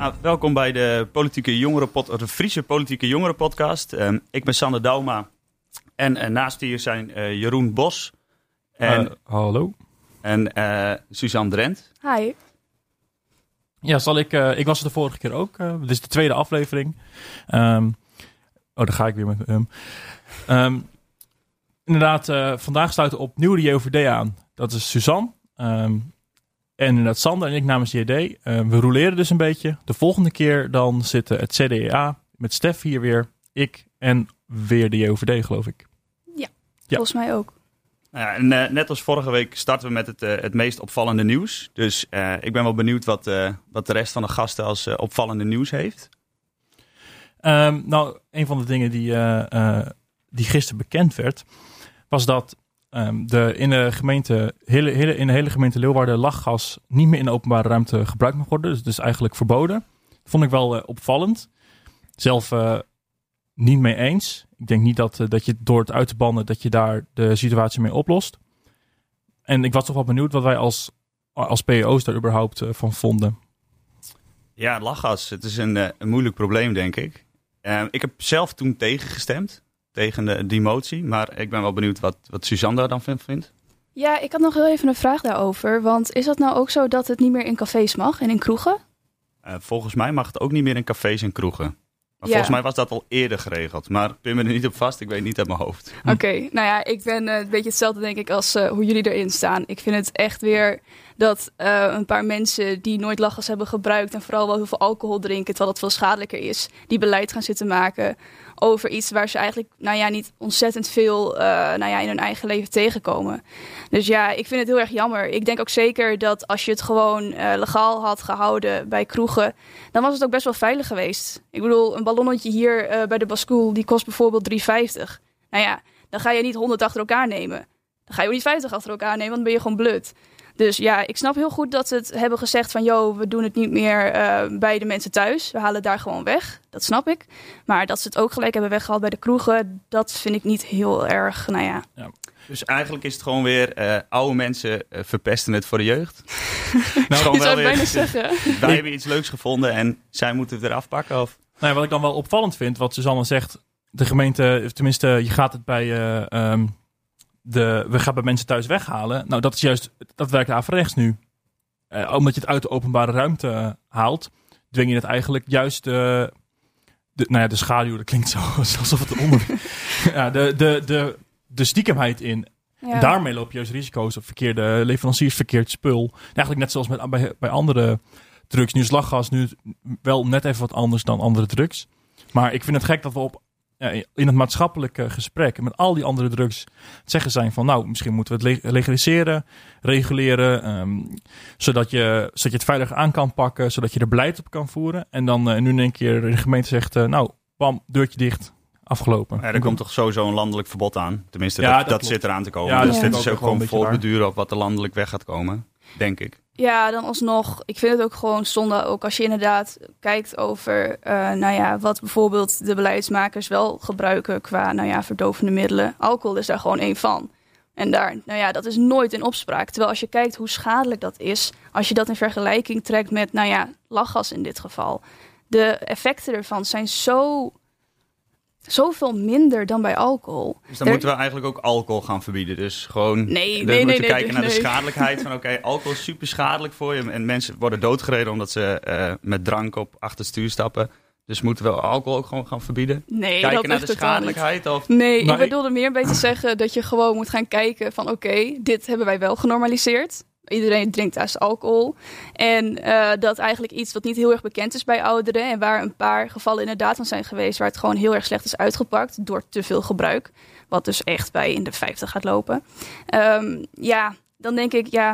Nou, welkom bij de, politieke jongerenpod, de Friese Politieke Jongerenpodcast. Um, ik ben Sander Dauma en uh, naast hier zijn uh, Jeroen Bos en, uh, hallo. en Suzanne Drent. Hi. Ja, zal ik, ik was er de vorige keer ook. dit is de tweede aflevering. Um, oh, daar ga ik weer met hem. Um, inderdaad, vandaag sluiten opnieuw de JOVD aan. Dat is Suzanne. Um, en inderdaad, Sander en ik namens JD. Uh, we roleren dus een beetje. De volgende keer dan zitten het CDA met Stef hier weer. Ik en weer de JOVD, geloof ik. Ja, ja. volgens mij ook. Nou ja, en uh, net als vorige week starten we met het, uh, het meest opvallende nieuws. Dus uh, ik ben wel benieuwd wat, wat de rest van de gasten als opvallende nieuws heeft. Um, nou, een van de dingen die, die gisteren bekend werd, was dat um, de, in, de gemeente, hele, hele, in de hele gemeente Leeuwarden lachgas niet meer in de openbare ruimte gebruikt mag worden. Dus is eigenlijk verboden. Dat vond ik wel opvallend. Zelf niet mee eens. Ik denk niet dat, dat je door het uit te bannen, dat je daar de situatie mee oplost. En ik was toch wel benieuwd wat wij als, als PO's daar überhaupt van vonden. Ja, lachgas. Het is een, een moeilijk probleem, denk ik. Uh, ik heb zelf toen tegengestemd, tegen de, die motie. Maar ik ben wel benieuwd wat, wat Suzanne daar dan vindt. Ja, ik had nog heel even een vraag daarover. Want is dat nou ook zo dat het niet meer in cafés mag en in kroegen? Uh, volgens mij mag het ook niet meer in cafés en kroegen. Maar ja. volgens mij was dat al eerder geregeld. Maar pin me er niet op vast. Ik weet niet uit mijn hoofd. Oké, okay, nou ja, ik ben uh, een beetje hetzelfde denk ik als uh, hoe jullie erin staan. Ik vind het echt weer dat uh, een paar mensen die nooit lachgas hebben gebruikt... en vooral wel heel veel alcohol drinken, terwijl dat veel schadelijker is... die beleid gaan zitten maken over iets waar ze eigenlijk nou ja, niet ontzettend veel uh, nou ja, in hun eigen leven tegenkomen. Dus ja, ik vind het heel erg jammer. Ik denk ook zeker dat als je het gewoon uh, legaal had gehouden bij kroegen, dan was het ook best wel veilig geweest. Ik bedoel, een ballonnetje hier uh, bij de Bascool, die kost bijvoorbeeld 3,50. Nou ja, dan ga je niet 100 achter elkaar nemen. Dan ga je ook niet 50 achter elkaar nemen, want dan ben je gewoon blut. Dus ja, ik snap heel goed dat ze het hebben gezegd van... joh, we doen het niet meer uh, bij de mensen thuis. We halen het daar gewoon weg. Dat snap ik. Maar dat ze het ook gelijk hebben weggehaald bij de kroegen... dat vind ik niet heel erg, nou ja... ja. Dus eigenlijk is het gewoon weer uh, oude mensen uh, verpesten het voor de jeugd. nou, gewoon wel weer, zeggen. Wij hebben iets leuks gevonden en zij moeten het eraf pakken. Of? Nou, wat ik dan wel opvallend vind, wat Suzanne zegt... de gemeente, tenminste, je gaat het bij... Um, de, we gaan bij mensen thuis weghalen. Nou, dat is juist, dat werkt averechts nu. Uh, omdat je het uit de openbare ruimte haalt, dwing je het eigenlijk juist de, de, nou ja, de schaduw, dat klinkt zo alsof het onder... ja, de, de, de, de stiekemheid in. Ja. En daarmee loop je juist risico's op verkeerde leveranciers, verkeerd spul. Eigenlijk net zoals met, bij, bij andere drugs. Nu is lachgas nu wel net even wat anders dan andere drugs. Maar ik vind het gek dat we op in het maatschappelijke gesprek met al die andere drugs zeggen zijn van nou, misschien moeten we het legaliseren, reguleren, um, zodat, je, zodat je het veiliger aan kan pakken, zodat je er beleid op kan voeren. En dan uh, nu in een keer de gemeente zegt, uh, nou, bam, deurtje dicht, afgelopen. Ja, er komt toch sowieso een landelijk verbod aan. Tenminste, ja, dat, dat, dat zit eraan te komen. Ja, dus dit is ook gewoon voorbeduren op wat er landelijk weg gaat komen, denk ik. Ja, dan alsnog. Ik vind het ook gewoon zonde. Ook als je inderdaad kijkt over, uh, nou ja, wat bijvoorbeeld de beleidsmakers wel gebruiken qua, nou ja, verdovende middelen. Alcohol is daar gewoon één van. En daar, nou ja, dat is nooit in opspraak. Terwijl als je kijkt hoe schadelijk dat is, als je dat in vergelijking trekt met, nou ja, lachgas in dit geval. De effecten ervan zijn zo zoveel minder dan bij alcohol. Dus dan moeten we eigenlijk ook alcohol gaan verbieden. Dus gewoon nee, nee, nee, kijken naar de schadelijkheid van oké, alcohol is super schadelijk voor je. En mensen worden doodgereden omdat ze uh, met drank op achter stuur stappen. Dus moeten we alcohol ook gewoon gaan verbieden? Nee, kijken naar de schadelijkheid? Of... Nee, ik bedoelde meer een beetje zeggen dat je gewoon moet gaan kijken van oké, dit hebben wij wel genormaliseerd iedereen drinkt thuis alcohol. En uh, dat eigenlijk iets wat niet heel erg bekend is bij ouderen. En waar een paar gevallen inderdaad van zijn geweest. Waar het gewoon heel erg slecht is uitgepakt door te veel gebruik. Wat dus echt bij in de 50 gaat lopen. Um, ja, dan denk ik, ja,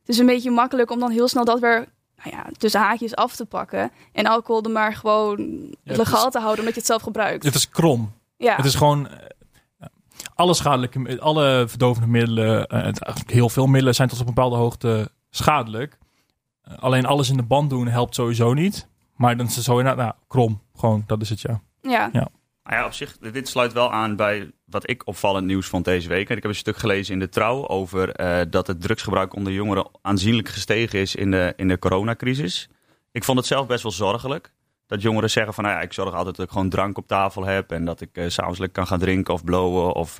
het is een beetje makkelijk om dan heel snel dat weer nou ja, tussen haakjes af te pakken. En alcohol er maar gewoon legaal te houden omdat je het zelf gebruikt. Het is krom. Ja. Het is gewoon alle schadelijke, alle verdovende middelen, uh, heel veel middelen zijn tot op een bepaalde hoogte schadelijk. Uh, alleen alles in de band doen helpt sowieso niet. Maar dan is het zo inderdaad, nou, krom. Gewoon, dat is het ja. Ja. ja. Nou ja, op zich, dit sluit wel aan bij wat ik opvallend nieuws vond deze week. Ik heb een stuk gelezen in de Trouw over uh, dat het drugsgebruik onder jongeren aanzienlijk gestegen is in de, in de coronacrisis. ik vond het zelf best wel zorgelijk. Dat jongeren zeggen van, nou ja, ik zorg altijd dat ik gewoon drank op tafel heb. En dat ik uh, s'avonds kan gaan drinken of blowen. Of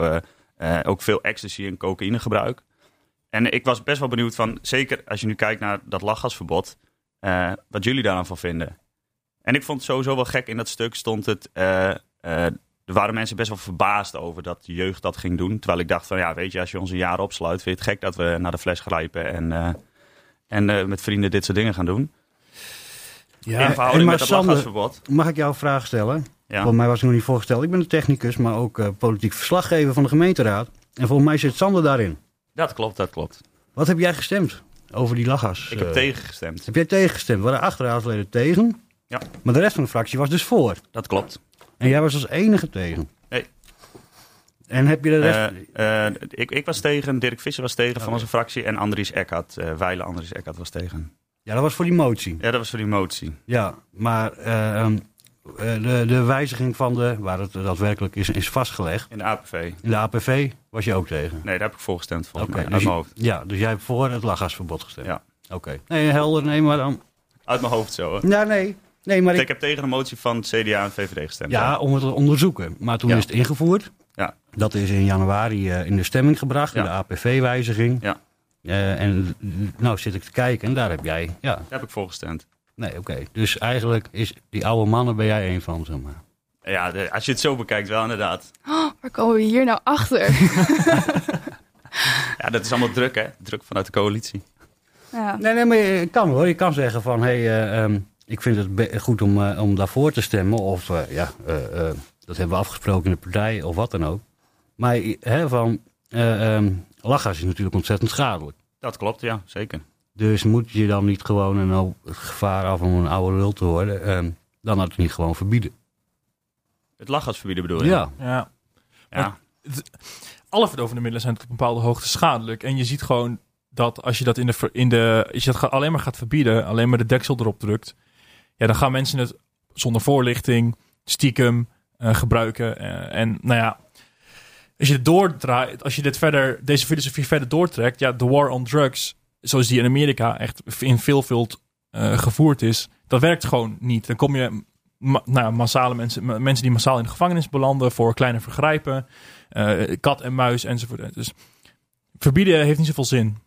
ook veel ecstasy en cocaïne gebruik. En ik was best wel benieuwd van, zeker als je nu kijkt naar dat lachgasverbod, wat jullie daar dan van vinden. En ik vond het sowieso wel gek, in dat stuk stond het, er waren mensen best wel verbaasd over dat de jeugd dat ging doen. Terwijl ik dacht van, ja, weet je, als je ons een jaar opsluit, vind je het gek dat we naar de fles grijpen en, en met vrienden dit soort dingen gaan doen. Ja, in verhouding met Sander, mag ik jou een vraag stellen? Ja. Volgens mij was ik nog niet voorgesteld. Ik ben een technicus, maar ook uh, politiek verslaggever van de gemeenteraad. En volgens mij zit Sander daarin. Dat klopt, dat klopt. Wat heb jij gestemd over die lachgas? Ik heb tegen Heb jij tegengestemd? We waren acht raadsleden tegen. Ja. Maar de rest van de fractie was dus voor. Dat klopt. En jij was als enige tegen? Nee. En heb je de rest... Uh, uh, ik, ik was tegen, Dirk Visser was tegen van onze fractie en Andries Eckert, uh, Weile Andries Eckert was tegen. Ja, dat was voor die motie. Ja, dat was voor die motie. Ja, maar ehm, de, de wijziging van de, waar het daadwerkelijk is, is vastgelegd. In de APV. In de APV was je ook tegen? Nee, daar heb ik voor gestemd volgens okay, mij, dus uit mijn hoofd. Ja, dus jij hebt voor het lachgasverbod gestemd? Ja. Oké. Nee, helder, nee, maar dan... Uit mijn hoofd zo, hè? Ja, nee. Nee, maar ik... heb tegen de motie van CDA en VVD gestemd. Ja, om het te onderzoeken. Maar toen is het ingevoerd. Ja. Dat is in januari uh, in de stemming gebracht, in de APV-wijziging. Ja. Uh, en nou zit ik te kijken en daar heb jij... Ja. Daar heb ik voor gestemd. Nee, oké. Dus eigenlijk is die oude mannen, ben jij een van, zeg maar. Ja, de, als je het zo bekijkt wel inderdaad. Oh, waar komen we hier nou achter? ja, dat is allemaal druk hè. Druk vanuit de coalitie. Ja. Nee, nee, maar je kan hoor. Je kan zeggen van, hé, hey, uh, um, ik vind het goed om, uh, om daarvoor te stemmen. Of uh, ja, uh, dat hebben we afgesproken in de partij of wat dan ook. Maar hè, van, um, lachgas is natuurlijk ontzettend schadelijk. Dat klopt, ja, zeker. Dus moet je dan niet gewoon een het gevaar af om een oude lul te worden, um, dan had het niet gewoon verbieden. Het lachgas verbieden bedoel je? Ja. ja. ja. Het, alle verdovende middelen zijn tot een bepaalde hoogte schadelijk. En je ziet gewoon dat als je dat in de, in de als je dat alleen maar gaat verbieden, alleen maar de deksel erop drukt, ja, dan gaan mensen het zonder voorlichting, stiekem uh, gebruiken. Uh, en nou ja, als je doordraait, als je dit verder, deze filosofie verder doortrekt, ja, de war on drugs, zoals die in Amerika echt in veelvuld uh, gevoerd is, dat werkt gewoon niet. Dan kom je ma nou, massale mensen, mensen die massaal in de gevangenis belanden voor kleine vergrijpen, kat en muis enzovoort. Dus verbieden heeft niet zoveel zin.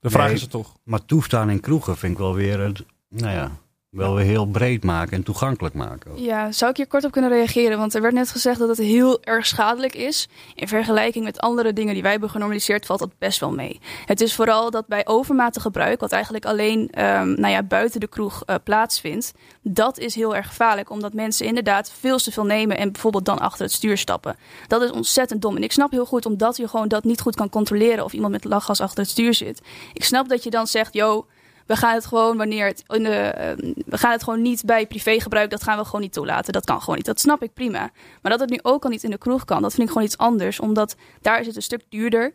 De vraag nee, is het toch. Maar toestaan in kroegen vind ik wel weer het, nou ja, wel weer heel breed maken en toegankelijk maken. Ja, zou ik hier kort op kunnen reageren? Want er werd net gezegd dat het heel erg schadelijk is. In vergelijking met andere dingen die wij hebben genormaliseerd, valt dat best wel mee. Het is vooral dat bij overmatig gebruik, wat eigenlijk alleen um, nou ja, buiten de kroeg uh, plaatsvindt, dat is heel erg gevaarlijk. Omdat mensen inderdaad veel te veel nemen en bijvoorbeeld dan achter het stuur stappen. Dat is ontzettend dom. En ik snap heel goed, omdat je gewoon dat niet goed kan controleren of iemand met lachgas achter het stuur zit. Ik snap dat je dan zegt, yo we gaan het gewoon wanneer het in de, uh, we gaan het gewoon niet bij privégebruik, dat gaan we gewoon niet toelaten. Dat kan gewoon niet. Dat snap ik prima. Maar dat het nu ook al niet in de kroeg kan, dat vind ik gewoon iets anders, omdat daar is het een stuk duurder.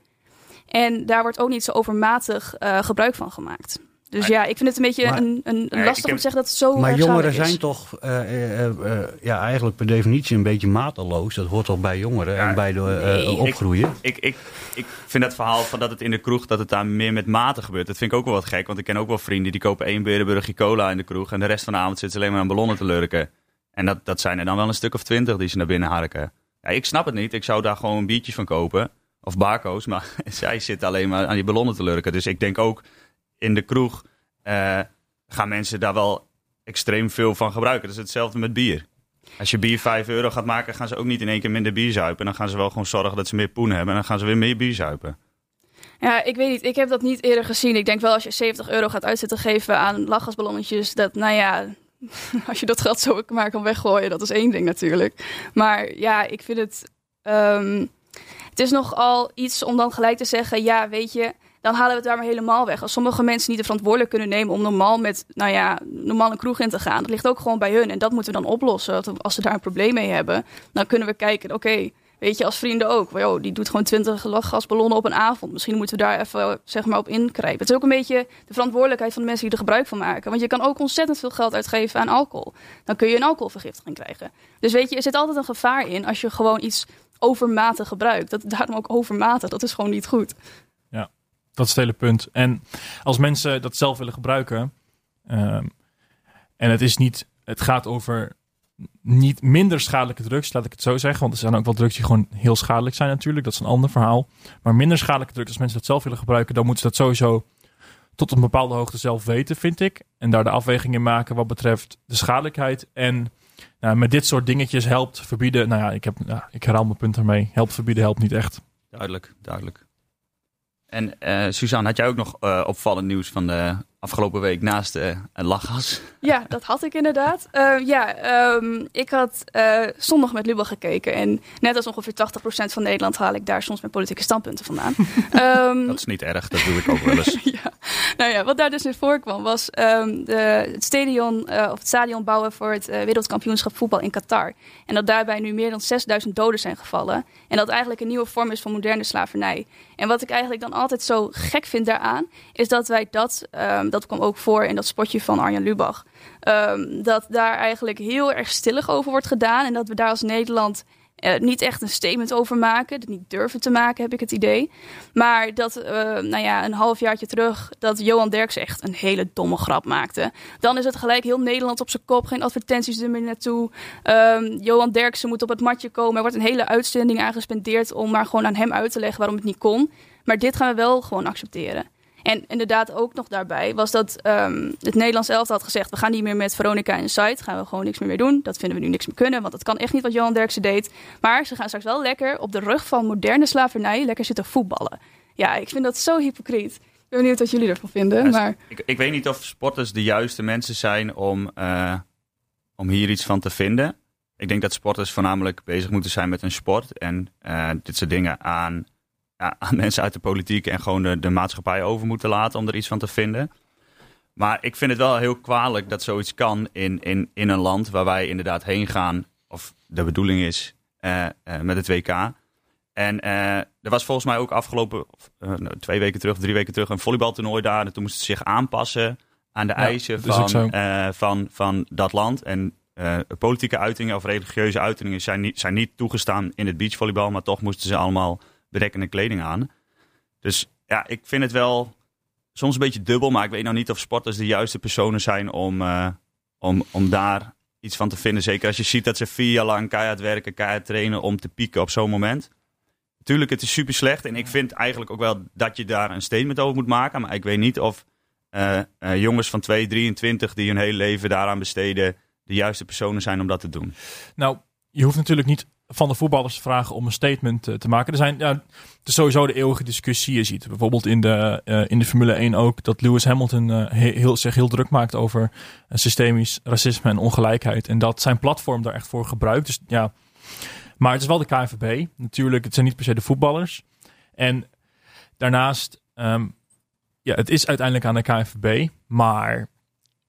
En daar wordt ook niet zo overmatig uh, gebruik van gemaakt. Dus ja, ik vind het een beetje een, een, lastig om te zeggen dat het zo Maar jongeren zijn toch uh, uh, uh, ja, eigenlijk per definitie een beetje mateloos. Dat hoort toch bij jongeren ja, en bij de nee, opgroeien. Ik, ik, ik, ik vind het verhaal van dat het in de kroeg, dat het daar meer met mate gebeurt. Dat vind ik ook wel wat gek. Want ik ken ook wel vrienden die kopen één berenburgje cola in de kroeg. En de rest van de avond zitten ze alleen maar aan ballonnen te lurken. En dat, dat zijn er dan wel een stuk of twintig die ze naar binnen harken. Ja, ik snap het niet. Ik zou daar gewoon een biertje van kopen. Of barco's. Maar zij zitten alleen maar aan die ballonnen te lurken. Dus ik denk ook in de kroeg uh, gaan mensen daar wel extreem veel van gebruiken. Dat is hetzelfde met bier. Als je bier 5 euro gaat maken, gaan ze ook niet in één keer minder bier zuipen. Dan gaan ze wel gewoon zorgen dat ze meer poen hebben. En dan gaan ze weer meer bier zuipen. Ja, ik weet niet. Ik heb dat niet eerder gezien. Ik denk wel als je 70 euro gaat uitzetten geven aan lachgasballonnetjes. Dat, nou ja, als je dat geld zo maar kan weggooien, dat is één ding natuurlijk. Maar ja, ik vind het... Um, het is nogal iets om dan gelijk te zeggen, ja, weet je dan halen we het daar maar helemaal weg. Als sommige mensen niet de verantwoordelijk kunnen nemen om normaal met, nou ja, normaal een kroeg in te gaan, dat ligt ook gewoon bij hun. En dat moeten we dan oplossen. Als ze daar een probleem mee hebben, dan kunnen we kijken, oké, weet je, als vrienden ook. Yo, die doet gewoon twintig lachgasballonnen op een avond. Misschien moeten we daar even zeg maar, op ingrijpen. Het is ook een beetje de verantwoordelijkheid van de mensen die er gebruik van maken. Want je kan ook ontzettend veel geld uitgeven aan alcohol. Dan kun je een alcoholvergiftiging krijgen. Dus weet je, er zit altijd een gevaar in als je gewoon iets overmatig gebruikt. Dat, daarom ook overmatig, dat is gewoon niet goed. Dat is het hele punt. En als mensen dat zelf willen gebruiken. Um, En het is niet, het gaat over niet minder schadelijke drugs, laat ik het zo zeggen. Want er zijn ook wel drugs die gewoon heel schadelijk zijn natuurlijk. Dat is een ander verhaal. Maar minder schadelijke drugs, als mensen dat zelf willen gebruiken, dan moeten ze dat sowieso tot een bepaalde hoogte zelf weten, vind ik. En daar de afweging in maken wat betreft de schadelijkheid. En nou, met dit soort dingetjes helpt verbieden. Nou ja, ik, heb, ja, ik herhaal mijn punt ermee. Helpt verbieden helpt niet echt. Duidelijk, duidelijk. En uh, Suzanne, had jij ook nog uh, opvallend nieuws van de afgelopen week naast uh, een lachgas? Ja, dat had ik inderdaad. ja, um, ik had zondag met Lubel gekeken. En net als ongeveer 80% van Nederland haal ik daar soms mijn politieke standpunten vandaan. um, dat is niet erg, dat doe ik ook wel eens. ja. Nou ja, wat daar dus in voorkwam was um, de, het stadion, of het stadion bouwen voor het wereldkampioenschap voetbal in Qatar. En dat daarbij nu meer dan 6000 doden zijn gevallen. En dat eigenlijk een nieuwe vorm is van moderne slavernij. En wat ik eigenlijk dan altijd zo gek vind daaraan, is dat wij dat, dat kwam ook voor in dat spotje van Arjan Lubach, um, dat daar eigenlijk heel erg stillig over wordt gedaan en dat we daar als Nederland uh, niet echt een statement over maken. Dat niet durven te maken, heb ik het idee. Maar dat, uh, nou ja, een halfjaartje terug, dat Johan Derks echt een hele domme grap maakte. Dan is het gelijk heel Nederland op zijn kop. Geen advertenties er meer naartoe. Um, Johan Derksen moet op het matje komen. Er wordt een hele uitzending aangespendeerd om maar gewoon aan hem uit te leggen waarom het niet kon. Maar dit gaan we wel gewoon accepteren. En inderdaad ook nog daarbij was dat um, het Nederlands elftal had gezegd... we gaan niet meer met Veronica in site, gaan we gewoon niks meer mee doen. Dat vinden we nu niks meer kunnen, want dat kan echt niet wat Johan Derksen deed. Maar ze gaan straks wel lekker op de rug van moderne slavernij lekker zitten voetballen. Ja, ik vind dat zo hypocriet. Ik ben benieuwd wat jullie ervan vinden. maar... Ik, ik, weet niet of sporters de juiste mensen zijn om, uh, om hier iets van te vinden. Ik denk dat sporters voornamelijk bezig moeten zijn met hun sport en uh, dit soort dingen aan aan mensen uit de politiek en gewoon de, de maatschappij over moeten laten om er iets van te vinden. Maar ik vind het wel heel kwalijk dat zoiets kan in, in, in een land waar wij inderdaad heen gaan. Of de bedoeling is uh, uh, met het WK. En uh, er was volgens mij ook afgelopen nou, twee weken terug, drie weken terug, een volleybaltoernooi daar. En toen moesten ze zich aanpassen aan de ja, eisen van, van, van dat land. En politieke uitingen of religieuze uitingen zijn niet, zijn niet toegestaan in het beachvolleybal. Maar toch moesten ze allemaal bedekkende kleding aan. Dus ja, ik vind het wel soms een beetje dubbel. Maar ik weet nou niet of sporters de juiste personen zijn om, uh, om, om daar iets van te vinden. Zeker als je ziet dat ze vier jaar lang keihard werken, keihard trainen om te pieken op zo'n moment. Tuurlijk, het is super slecht. En ik vind eigenlijk ook wel dat je daar een statement over moet maken. Maar ik weet niet of uh, uh, jongens van 2, 23 die hun hele leven daaraan besteden... de juiste personen zijn om dat te doen. Nou, je hoeft natuurlijk niet van de voetballers te vragen om een statement uh, te maken. Er zijn ja, het is sowieso de eeuwige discussie. Je ziet bijvoorbeeld in de, uh, in de Formule 1 ook dat Lewis Hamilton uh, heel, zich heel druk maakt over systemisch racisme en ongelijkheid. En dat zijn platform daar echt voor gebruikt. Dus ja, maar het is wel de KNVB. Natuurlijk, het zijn niet per se de voetballers. En daarnaast, um, ja, het is uiteindelijk aan de KNVB. Maar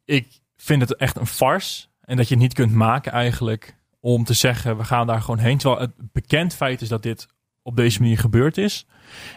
ik vind het echt een farce. En dat je het niet kunt maken eigenlijk om te zeggen, we gaan daar gewoon heen. Terwijl het bekend feit is dat dit op deze manier gebeurd is.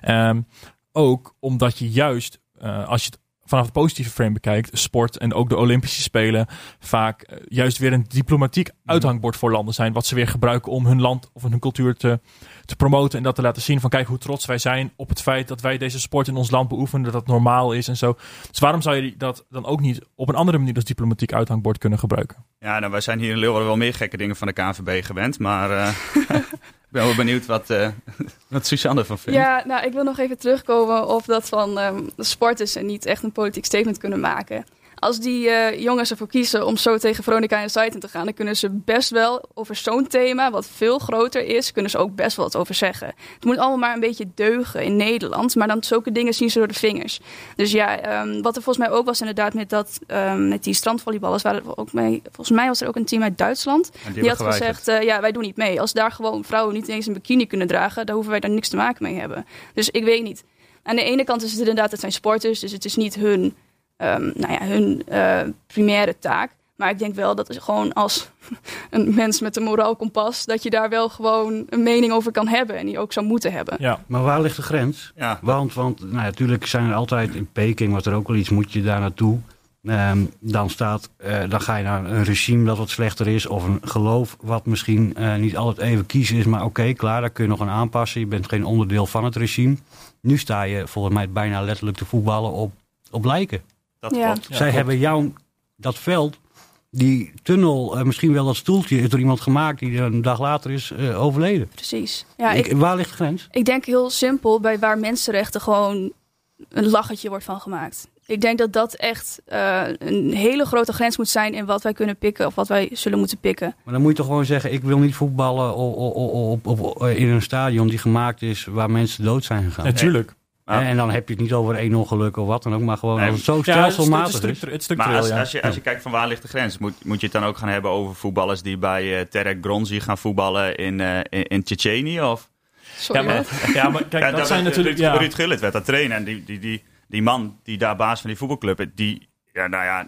Um, ook omdat je juist, uh, als je het vanaf het positieve frame bekijkt, sport en ook de Olympische Spelen vaak uh, juist weer een diplomatiek uithangbord voor landen zijn. Wat ze weer gebruiken om hun land of hun cultuur te, te promoten en dat te laten zien van kijk hoe trots wij zijn op het feit dat wij deze sport in ons land beoefenen, dat dat normaal is en zo. Dus waarom zou je dat dan ook niet op een andere manier als diplomatiek uithangbord kunnen gebruiken? Ja, nou wij zijn hier in Leeuwarden wel meer gekke dingen van de KNVB gewend, maar... Uh... Ik ben wel benieuwd wat, uh, wat Suzanne ervan vindt. Ja, nou, ik wil nog even terugkomen op dat van um, sporters en niet echt een politiek statement kunnen maken als die uh, jongens ervoor kiezen om zo tegen Veronica en Saiten te gaan, dan kunnen ze best wel over zo'n thema, wat veel groter is, kunnen ze ook best wel wat over zeggen. Het moet allemaal maar een beetje deugen in Nederland, maar dan zulke dingen zien ze door de vingers. Dus ja, um, wat er volgens mij ook was inderdaad met, dat, um, met die strandvolleyballers, waren er ook mee, volgens mij was er ook een team uit Duitsland, die, die had gezegd, uh, ja, wij doen niet mee. Als daar gewoon vrouwen niet eens een bikini kunnen dragen, dan hoeven wij daar niks te maken mee hebben. Dus ik weet niet. Aan de ene kant is het inderdaad, het zijn sporters, dus het is niet hun um, nou ja, hun uh, primaire taak. Maar ik denk wel dat is gewoon als een mens met een moraal kompas, dat je daar wel gewoon een mening over kan hebben en die ook zou moeten hebben. Ja, maar waar ligt de grens? Ja. Want, want nou, natuurlijk zijn er altijd in Peking, wat er ook wel iets moet je daar naartoe. Um, dan, staat, uh, dan ga je naar een regime dat wat slechter is, of een geloof wat misschien uh, niet altijd even kiezen is. Maar oké, okay, klaar, daar kun je nog aan aanpassen. Je bent geen onderdeel van het regime. Nu sta je volgens mij bijna letterlijk te voetballen op, op lijken. Dat ja. Zij hebben jou dat veld die tunnel, misschien wel dat stoeltje, is door iemand gemaakt die een dag later is overleden. Precies. Ja, ik, waar ligt de grens? Ik denk heel simpel bij waar mensenrechten gewoon een lachertje wordt van gemaakt. Ik denk dat dat echt uh, een hele grote grens moet zijn in wat wij kunnen pikken of wat wij zullen moeten pikken. Maar dan moet je toch gewoon zeggen: ik wil niet voetballen op, op, op, in een stadion die gemaakt is waar mensen dood zijn gegaan. Natuurlijk. En dan heb je het niet over één ongeluk of wat dan ook, maar gewoon als het zo stelselmatig ja, het is. maar als, als, je, als je kijkt van waar ligt de grens, moet, moet je het dan ook gaan hebben over voetballers die bij uh, Terek Gronzi gaan voetballen in, uh, in, in Tsjetsjenië? Of? Sorry, ja, maar, ja, maar kijk, dat, zijn natuurlijk... Ruud, ja. Ruud Gullit werd dat trainen en die, die, die, die man die daar baas van die voetbalclub, die, ja, nou ja...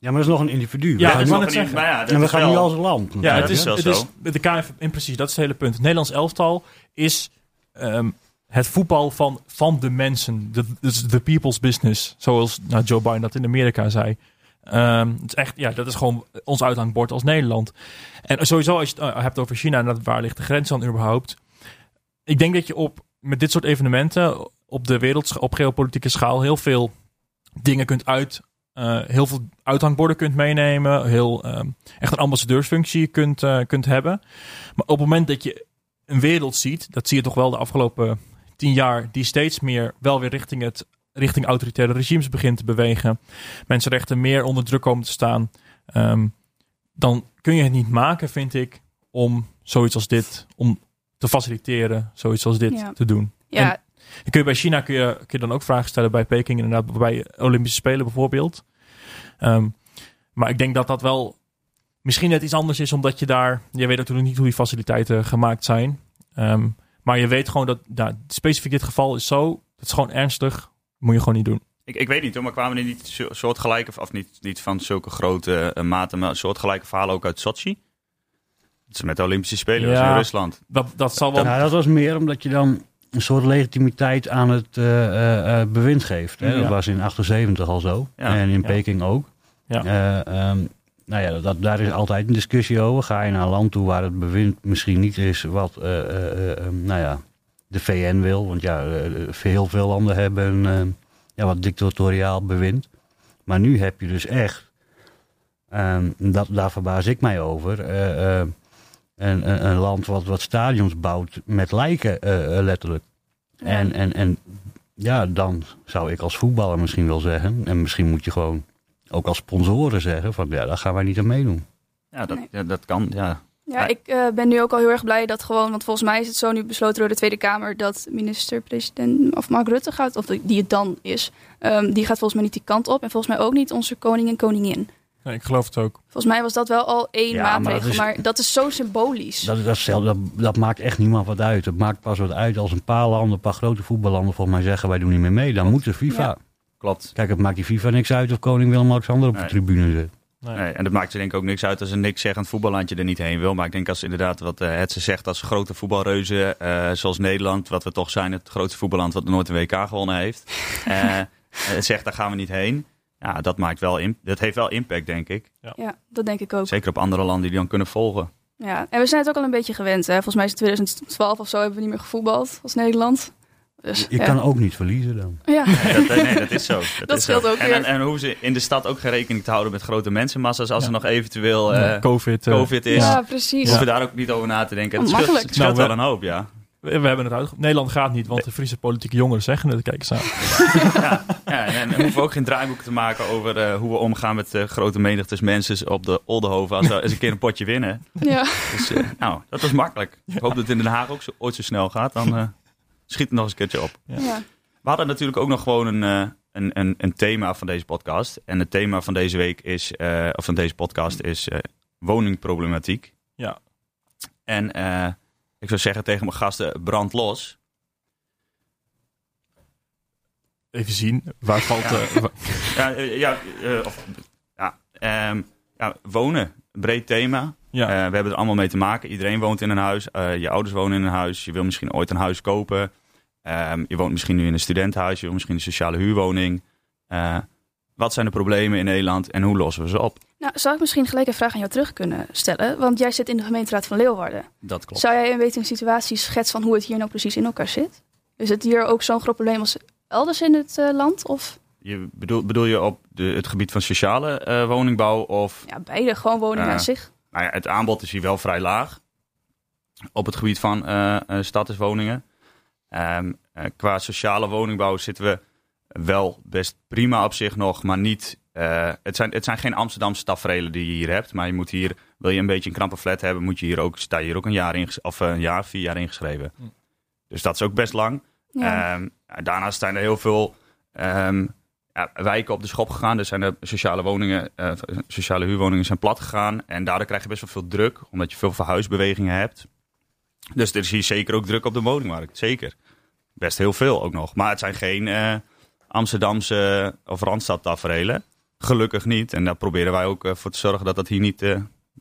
Ja, maar dat is nog een individu. Ja, dat is zeggen. Ja, en we gaan wel... nu als land. Ja, het is, het is, de KF, in precies, dat is het hele punt. Het Nederlands elftal is um, het voetbal van, van de mensen. De, de people's business. Zoals nou, Joe Biden dat in Amerika zei. Um, het is echt, ja, dat is gewoon ons uithangbord als Nederland. En sowieso, als je het uh, hebt over China en dat, waar ligt de grens dan überhaupt? Ik denk dat je op, met dit soort evenementen op de wereld, op geopolitieke schaal, heel veel dingen kunt uit. Uh, heel veel uithangborden kunt meenemen. Heel, uh, echt een ambassadeursfunctie kunt, kunt hebben. Maar op het moment dat je een wereld ziet, dat zie je toch wel de afgelopen tien jaar, die steeds meer wel weer richting, het, richting autoritaire regimes begint te bewegen. Mensenrechten meer onder druk komen te staan. Um, dan kun je het niet maken, vind ik, om zoiets als dit, om te faciliteren, zoiets als dit te doen. Ja. En kun je bij China kun je, kun je dan ook vragen stellen bij Peking, inderdaad, bij Olympische Spelen bijvoorbeeld. Um, maar ik denk dat dat wel misschien net iets anders is, omdat je daar, je weet natuurlijk niet hoe die faciliteiten gemaakt zijn. Um, maar je weet gewoon dat, nou, specifiek dit geval is zo, dat is gewoon ernstig, moet je gewoon niet doen. Ik, ik weet niet hoor, maar kwamen er niet soortgelijke, of niet, niet van zulke grote uh, mate, maar soortgelijke verhalen ook uit Sochi? Dat is met de Olympische Spelen ja, in Rusland. Dat, dat zal wel... Ja, dat was meer omdat je dan een soort legitimiteit aan het uh, uh, bewind geeft. Hè? Dat was in 78 al zo. En in Peking ook. Ja. Um, nou ja, dat, daar is altijd een discussie over. Ga je naar een land toe waar het bewind misschien niet is wat ehm, nou ja, de VN wil. Want ja, heel veel landen hebben ja, wat dictatoriaal bewind. Maar nu heb je dus echt, um, dat, daar verbaas ik mij over een, een, land wat, wat stadions bouwt met lijken, letterlijk. En, en, en ja, dan zou ik als voetballer misschien wel zeggen, en misschien moet je gewoon ook als sponsoren zeggen, van ja, daar gaan wij niet aan meedoen. Ja, dat, ja, dat kan, ja. Ja, ik uh, ben nu ook al heel erg blij dat gewoon, want volgens mij is het zo nu besloten door de Tweede Kamer dat minister-president of Mark Rutte gaat, of die het dan is, um, die gaat volgens mij niet die kant op en volgens mij ook niet onze koning en koningin ik geloof het ook. Volgens mij was dat wel al één maatregel, maar dat, is, zo symbolisch. Dat, dat, dat, dat, maakt echt niemand wat uit. Het maakt pas wat uit als een paar landen, een paar grote voetballanden volgens mij zeggen wij doen niet meer mee. Dan moet de FIFA. Klopt. Kijk, het maakt die FIFA niks uit of koning Willem-Alexander op de tribune zit. Nee. nee. en dat maakt ze denk ik ook niks uit als een niks zeggend voetballandje er niet heen wil. Maar ik denk als inderdaad wat uh, het ze zegt als grote voetbalreuzen, uh, zoals Nederland, wat we toch zijn, het grootste voetballand wat nooit een WK gewonnen heeft, uh, zegt daar gaan we niet heen. Ja, dat, maakt wel dat heeft wel impact, denk ik. Ja. ja. dat denk ik ook. Zeker op andere landen die dan kunnen volgen. Ja, en we zijn het ook al een beetje gewend. Hè? Volgens mij is het 2012 of zo hebben we niet meer gevoetbald als Nederland. Dus, je kan ook niet verliezen dan. Ja. Nee, dat, nee, dat is zo. Dat, dat scheelt ook en, en, en, hoe ze in de stad ook geen rekening te houden met grote mensenmassa's als er nog eventueel uh, COVID, uh, COVID is. Ja, precies. Hoeven we daar ook niet over na te denken. Het scheelt, het scheelt nou, wel een hoop, ja. We, hebben het uit. Nederland gaat niet, want de Friese politieke jongeren zeggen het. Kijk eens aan. ja, ja, en, we hoeven ook geen draaiboek te maken over uh, hoe we omgaan met uh, grote menigtes mensen op de Oldenhoven als we eens een keer een potje winnen. Ja. Dus, uh, nou, dat was makkelijk. Ik hoop dat het in Den Haag ook zo, ooit zo snel gaat. Dan schiet het nog eens een keertje op. Ja. We hadden natuurlijk ook nog gewoon een, een, een, een, thema van deze podcast. En het thema van deze week is, of van deze podcast is woningproblematiek. Ja. En ik zou zeggen tegen mijn gasten, brand los. Even zien, waar valt... Ja, uh, ja, ja, uh, of, ja, um, ja, wonen, breed thema. Ja. we hebben er allemaal mee te maken. Iedereen woont in een huis. je ouders wonen in een huis. Je wil misschien ooit een huis kopen. Um, je woont misschien nu in een studentenhuis. Je wil misschien een sociale huurwoning. wat zijn de problemen in Nederland en hoe lossen we ze op? Nou, zou ik misschien gelijk een vraag aan jou terug kunnen stellen? Want jij zit in de gemeenteraad van Leeuwarden. Dat klopt. Zou jij een beetje een situatie schetsen van hoe het hier nou precies in elkaar zit? Is het hier ook zo'n groot probleem als elders in het uh, land? Of? je bedoel, bedoel je op de, het gebied van sociale uh, woningbouw? Of, ja, beide. Gewoon woningen aan zich. Nou ja, het aanbod is hier wel vrij laag. Op het gebied van uh, statuswoningen. Um, qua sociale woningbouw zitten we wel best prima op zich nog, maar niet. Uh, het, zijn, het zijn geen Amsterdamse tafereelen die je hier hebt, maar je moet hier, wil je een beetje een knappe flat hebben, moet je hier ook, sta je hier ook een jaar in, of een jaar, vier jaar ingeschreven. Hm. Dus dat is ook best lang. Ja. Um, daarnaast zijn er heel veel um, ja, wijken op de schop gegaan. Er zijn de sociale woningen, uh, sociale huurwoningen zijn plat gegaan. En daardoor krijg je best wel veel druk, omdat je veel verhuisbewegingen hebt. Dus er is hier zeker ook druk op de woningmarkt. Zeker. Best heel veel ook nog. Maar het zijn geen uh, Amsterdamse of Randstad Gelukkig niet. En daar proberen wij ook uh, voor te zorgen dat dat hier niet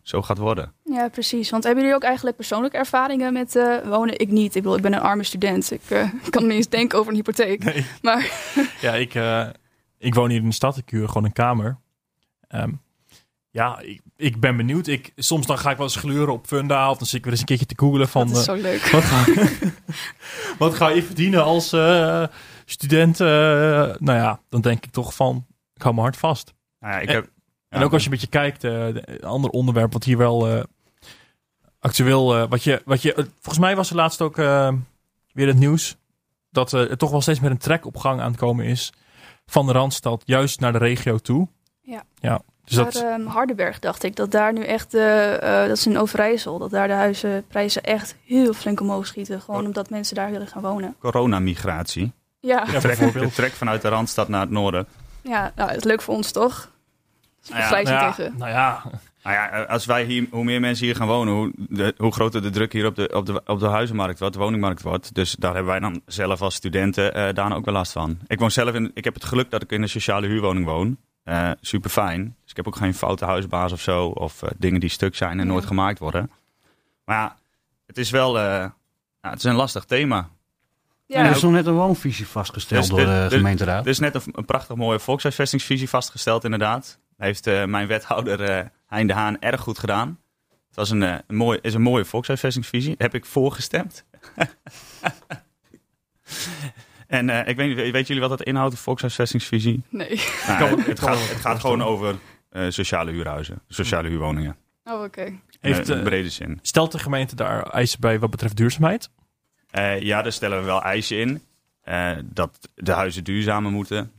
zo gaat worden. Ja, precies. Want hebben jullie ook eigenlijk persoonlijke ervaringen met uh, wonen? Ik niet. Ik bedoel, ik ben een arme student. Ik uh, kan niet eens denken over een hypotheek. Nee. Maar ja, ik, uh, ik woon hier in de stad. Ik huur gewoon een kamer. Um, ja, ik, ik, ben benieuwd. Ik, soms dan ga ik wel eens gluren op Funda. Of dan zit ik weer eens een keertje te googelen van... Dat is zo leuk. Wat ga, wat ga je verdienen als student? nou ja, dan denk ik toch van... Ik hou me hard vast. Nou ja, ik heb... En ook als je een beetje kijkt, uh, een ander onderwerp wat hier wel uh, actueel, uh, wat je, wat je, volgens mij was er laatst ook weer het nieuws dat er toch wel steeds meer een trek op gang aan het komen is van de Randstad, juist naar de regio toe. Ja. ja dus dat... Um, Hardenberg dacht ik, dat daar nu echt, dat is in Overijssel, dat daar de huizenprijzen echt heel flink omhoog schieten. Gewoon omdat mensen daar willen gaan wonen. Coronamigratie. Ja. ja trek, de trek vanuit de Randstad naar het noorden. Ja, nou, het is leuk voor ons toch? Nou ja, nou ja, tegen. Nou ja. Nou ja, als wij hier, hoe meer mensen hier gaan wonen, hoe, de, hoe groter de druk hier op de, op, de, op de huizenmarkt wordt, de woningmarkt wordt. Dus daar hebben wij dan zelf als studenten uh, daar ook wel last van. Ik woon zelf in, ik heb het geluk dat ik in een sociale huurwoning woon. Uh, super fijn. Dus ik heb ook geen foute huisbaas of zo, of uh, dingen die stuk zijn en nooit gemaakt worden. Maar ja, het is wel, ja, het is een lastig thema. Ja. er is nog net een woonvisie vastgesteld dus, door de, de gemeenteraad. Er is net een, een prachtig mooie volkshuisvestingsvisie vastgesteld inderdaad heeft uh, mijn wethouder uh, Hein de Haan erg goed gedaan. Het was een, uh, een mooi, is een mooie volkshuisvestingsvisie. Heb ik voorgestemd. en ik weet niet, weet jullie wat dat inhoudt, de volkshuisvestingsvisie? Nee. Nou, het, gaat, het gaat gewoon over sociale huurhuizen, sociale huurwoningen. Oh, oké. Okay. Heeft in brede zin. Stelt de gemeente daar eisen bij wat betreft duurzaamheid? ja, daar stellen we wel eisen in. dat de huizen duurzamer moeten.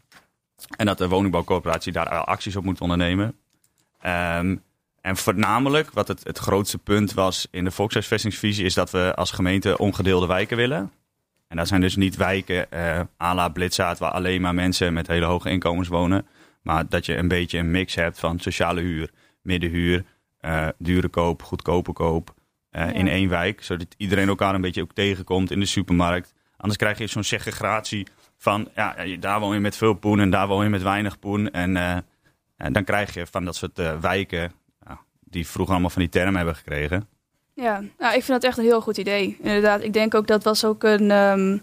En dat de woningbouwcorporatie daar acties op moet ondernemen. Um, en voornamelijk, wat het, het grootste punt was in de volkshuisvestingsvisie, is dat we als gemeente ongedeelde wijken willen. En dat zijn dus niet wijken uh, à la Blitzaat, waar alleen maar mensen met hele hoge inkomens wonen. Maar dat je een beetje een mix hebt van sociale huur, middenhuur, uh, dure koop, goedkope koop. Uh, ja. In één wijk, zodat iedereen elkaar een beetje ook tegenkomt in de supermarkt. Anders krijg je zo'n segregatie van ja, daar woon je met veel poen en daar woon je met weinig poen. En, en dan krijg je van dat soort uh, wijken die vroeger allemaal van die termen hebben gekregen. Ja, nou, ik vind dat echt een heel goed idee. Inderdaad, ik denk ook dat was ook een. Um,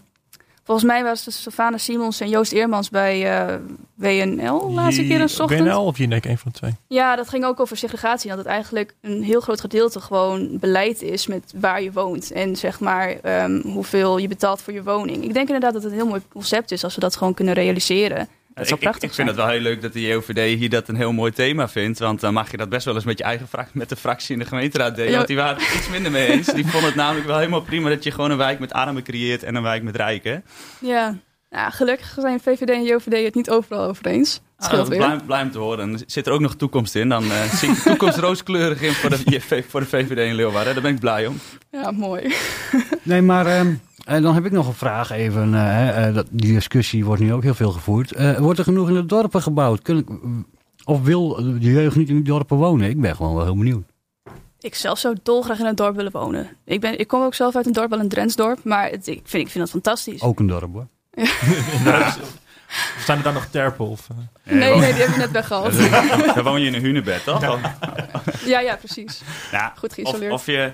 volgens mij was het Stefana Simons en Joost Eermans bij uh, WNL laatste keer een ochtend. WNL of Jinek, een van de twee? Ja, dat ging ook over segregatie. Dat het eigenlijk een heel groot gedeelte gewoon beleid is met waar je woont. En zeg maar um, hoeveel je betaalt voor je woning. Ik denk inderdaad dat het een heel mooi concept is als we dat gewoon kunnen realiseren. Dat ik, prachtig ik, ik vind het wel heel leuk dat de JOVD hier dat een heel mooi thema vindt. Want dan mag je dat best wel eens met je eigen met de fractie in de gemeenteraad delen. Ja. Want die waren het iets minder mee eens. Die vonden het namelijk wel helemaal prima dat je gewoon een wijk met armen creëert en een wijk met rijken. Ja, ja gelukkig zijn VVD en JOVD het niet overal over eens. Ah, blij, blij, om te horen. zit er ook nog toekomst in. Dan uh, zie ik toekomst rooskleurig in voor de, voor de VVD in Leeuwarden. Daar ben ik blij om. Ja, mooi. nee, maar... Um... En dan heb ik nog een vraag even. Uh, dat, die discussie wordt nu ook heel veel gevoerd. Uh, wordt er genoeg in de dorpen gebouwd? Kun, of wil de jeugd niet in de dorpen wonen? Ik ben gewoon wel heel benieuwd. Ik zelf zou dolgraag in een dorp willen wonen. Ik, ben, ik kom ook zelf uit een dorp, wel een Drentsdorp. Maar het, ik, vind, ik vind dat fantastisch. Ook een dorp hoor. Ja. Staan er daar nog terpen? Of? Nee, nee, nee, die heb ik net weggehaald. Dan woon je in een hunebed, toch? Ja, ja, precies. Ja, Goed geïsoleerd. Of, of je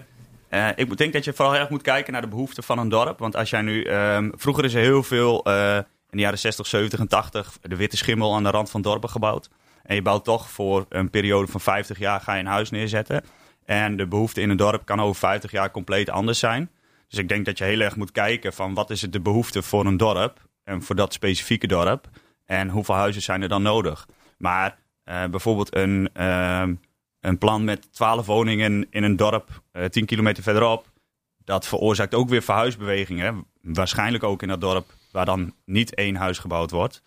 uh, ik denk dat je vooral erg moet kijken naar de behoeften van een dorp. Want als jij nu. Um, vroeger is er heel veel. Uh, in de jaren 60, 70 en 80. de witte schimmel aan de rand van dorpen gebouwd. En je bouwt toch voor een periode van 50 jaar. ga je een huis neerzetten. En de behoefte in een dorp kan over 50 jaar compleet anders zijn. Dus ik denk dat je heel erg moet kijken van wat is het de behoefte voor een dorp. En voor dat specifieke dorp. En hoeveel huizen zijn er dan nodig? Maar bijvoorbeeld een, ehm, een plan met 12 woningen in een dorp 10 kilometer verderop. Dat veroorzaakt ook weer verhuisbewegingen. Waarschijnlijk ook in dat dorp waar dan niet één huis gebouwd wordt.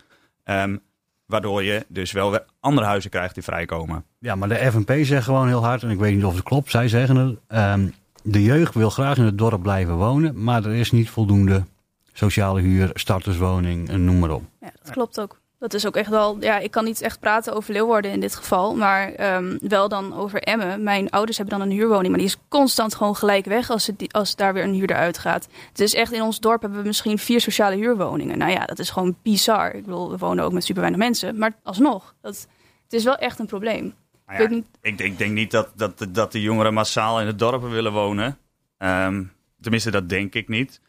Um, Waardoor je dus wel weer andere huizen krijgt die vrijkomen. Ja, maar de FNP zegt gewoon heel hard, en ik weet niet of het klopt, zij zeggen het. Um, de jeugd wil graag in het dorp blijven wonen, maar er is niet voldoende sociale huur, starterswoning, noem maar op. Ja, dat klopt ook dat is ook echt wel. Ja, ik kan niet echt praten over Leeuwarden in dit geval. Maar um, wel dan over Emmen. Mijn ouders hebben dan een huurwoning. Maar die is constant gewoon gelijk weg als, het, als daar weer een huurder uitgaat. Het is echt in ons dorp hebben we misschien vier sociale huurwoningen. Nou ja, dat is gewoon bizar. Ik bedoel, we wonen ook met super weinig mensen. Maar alsnog, dat, het is wel echt een probleem. Ja, ik, niet... ik, denk, denk, niet dat, dat, dat de jongeren massaal in de dorpen willen wonen. Um, tenminste, dat denk ik niet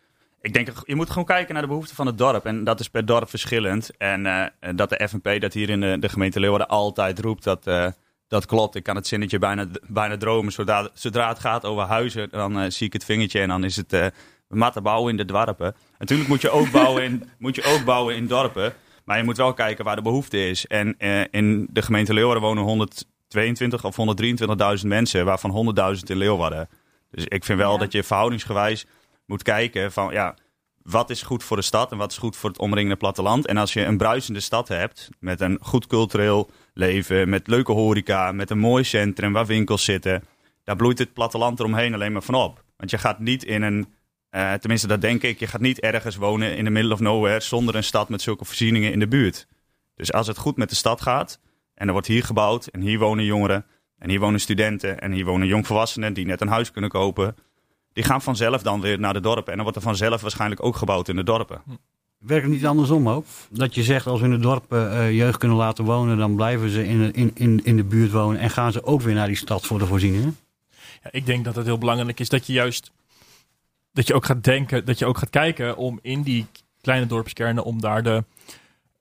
ik denk, je moet gewoon kijken naar de behoeften van het dorp. En dat is per dorp verschillend. En uh, dat de FNP dat hier in de, de gemeente Leeuwarden altijd roept, dat, uh, dat klopt. Ik kan het zinnetje bijna, bijna dromen. Zodra, zodra het gaat over huizen, dan uh, zie ik het vingertje en dan is het uh, matten bouwen in de dorpen. Natuurlijk moet je ook bouwen in, moet je ook bouwen in dorpen. Maar je moet wel kijken waar de behoefte is. En in de gemeente Leeuwarden wonen 122 of 123.000 mensen, waarvan 100.000 in Leeuwarden. Dus ik vind wel dat je verhoudingsgewijs moet kijken van ja, wat is goed voor de stad en wat is goed voor het omringende platteland. En als je een bruisende stad hebt met een goed cultureel leven, met leuke horeca, met een mooi centrum waar winkels zitten, daar bloeit het platteland eromheen alleen maar van op. Want je gaat niet in een, uh, tenminste dat denk ik, je gaat niet ergens wonen in de middle of nowhere zonder een stad met zulke voorzieningen in de buurt. Dus als het goed met de stad gaat en er wordt hier gebouwd en hier wonen jongeren en hier wonen studenten en hier wonen jongvolwassenen die net een huis kunnen kopen, die gaan vanzelf dan weer naar de dorpen. En dan wordt er vanzelf waarschijnlijk ook gebouwd in de dorpen. Werkt het niet andersom ook? Dat je zegt als we in de dorpen uh, jeugd kunnen laten wonen, dan blijven ze in, in, in, in de buurt wonen en gaan ze ook weer naar die stad voor de voorzieningen? Ja, ik denk dat het heel belangrijk is dat je juist dat je ook gaat denken, dat je ook gaat kijken om in die kleine dorpskernen, om daar de,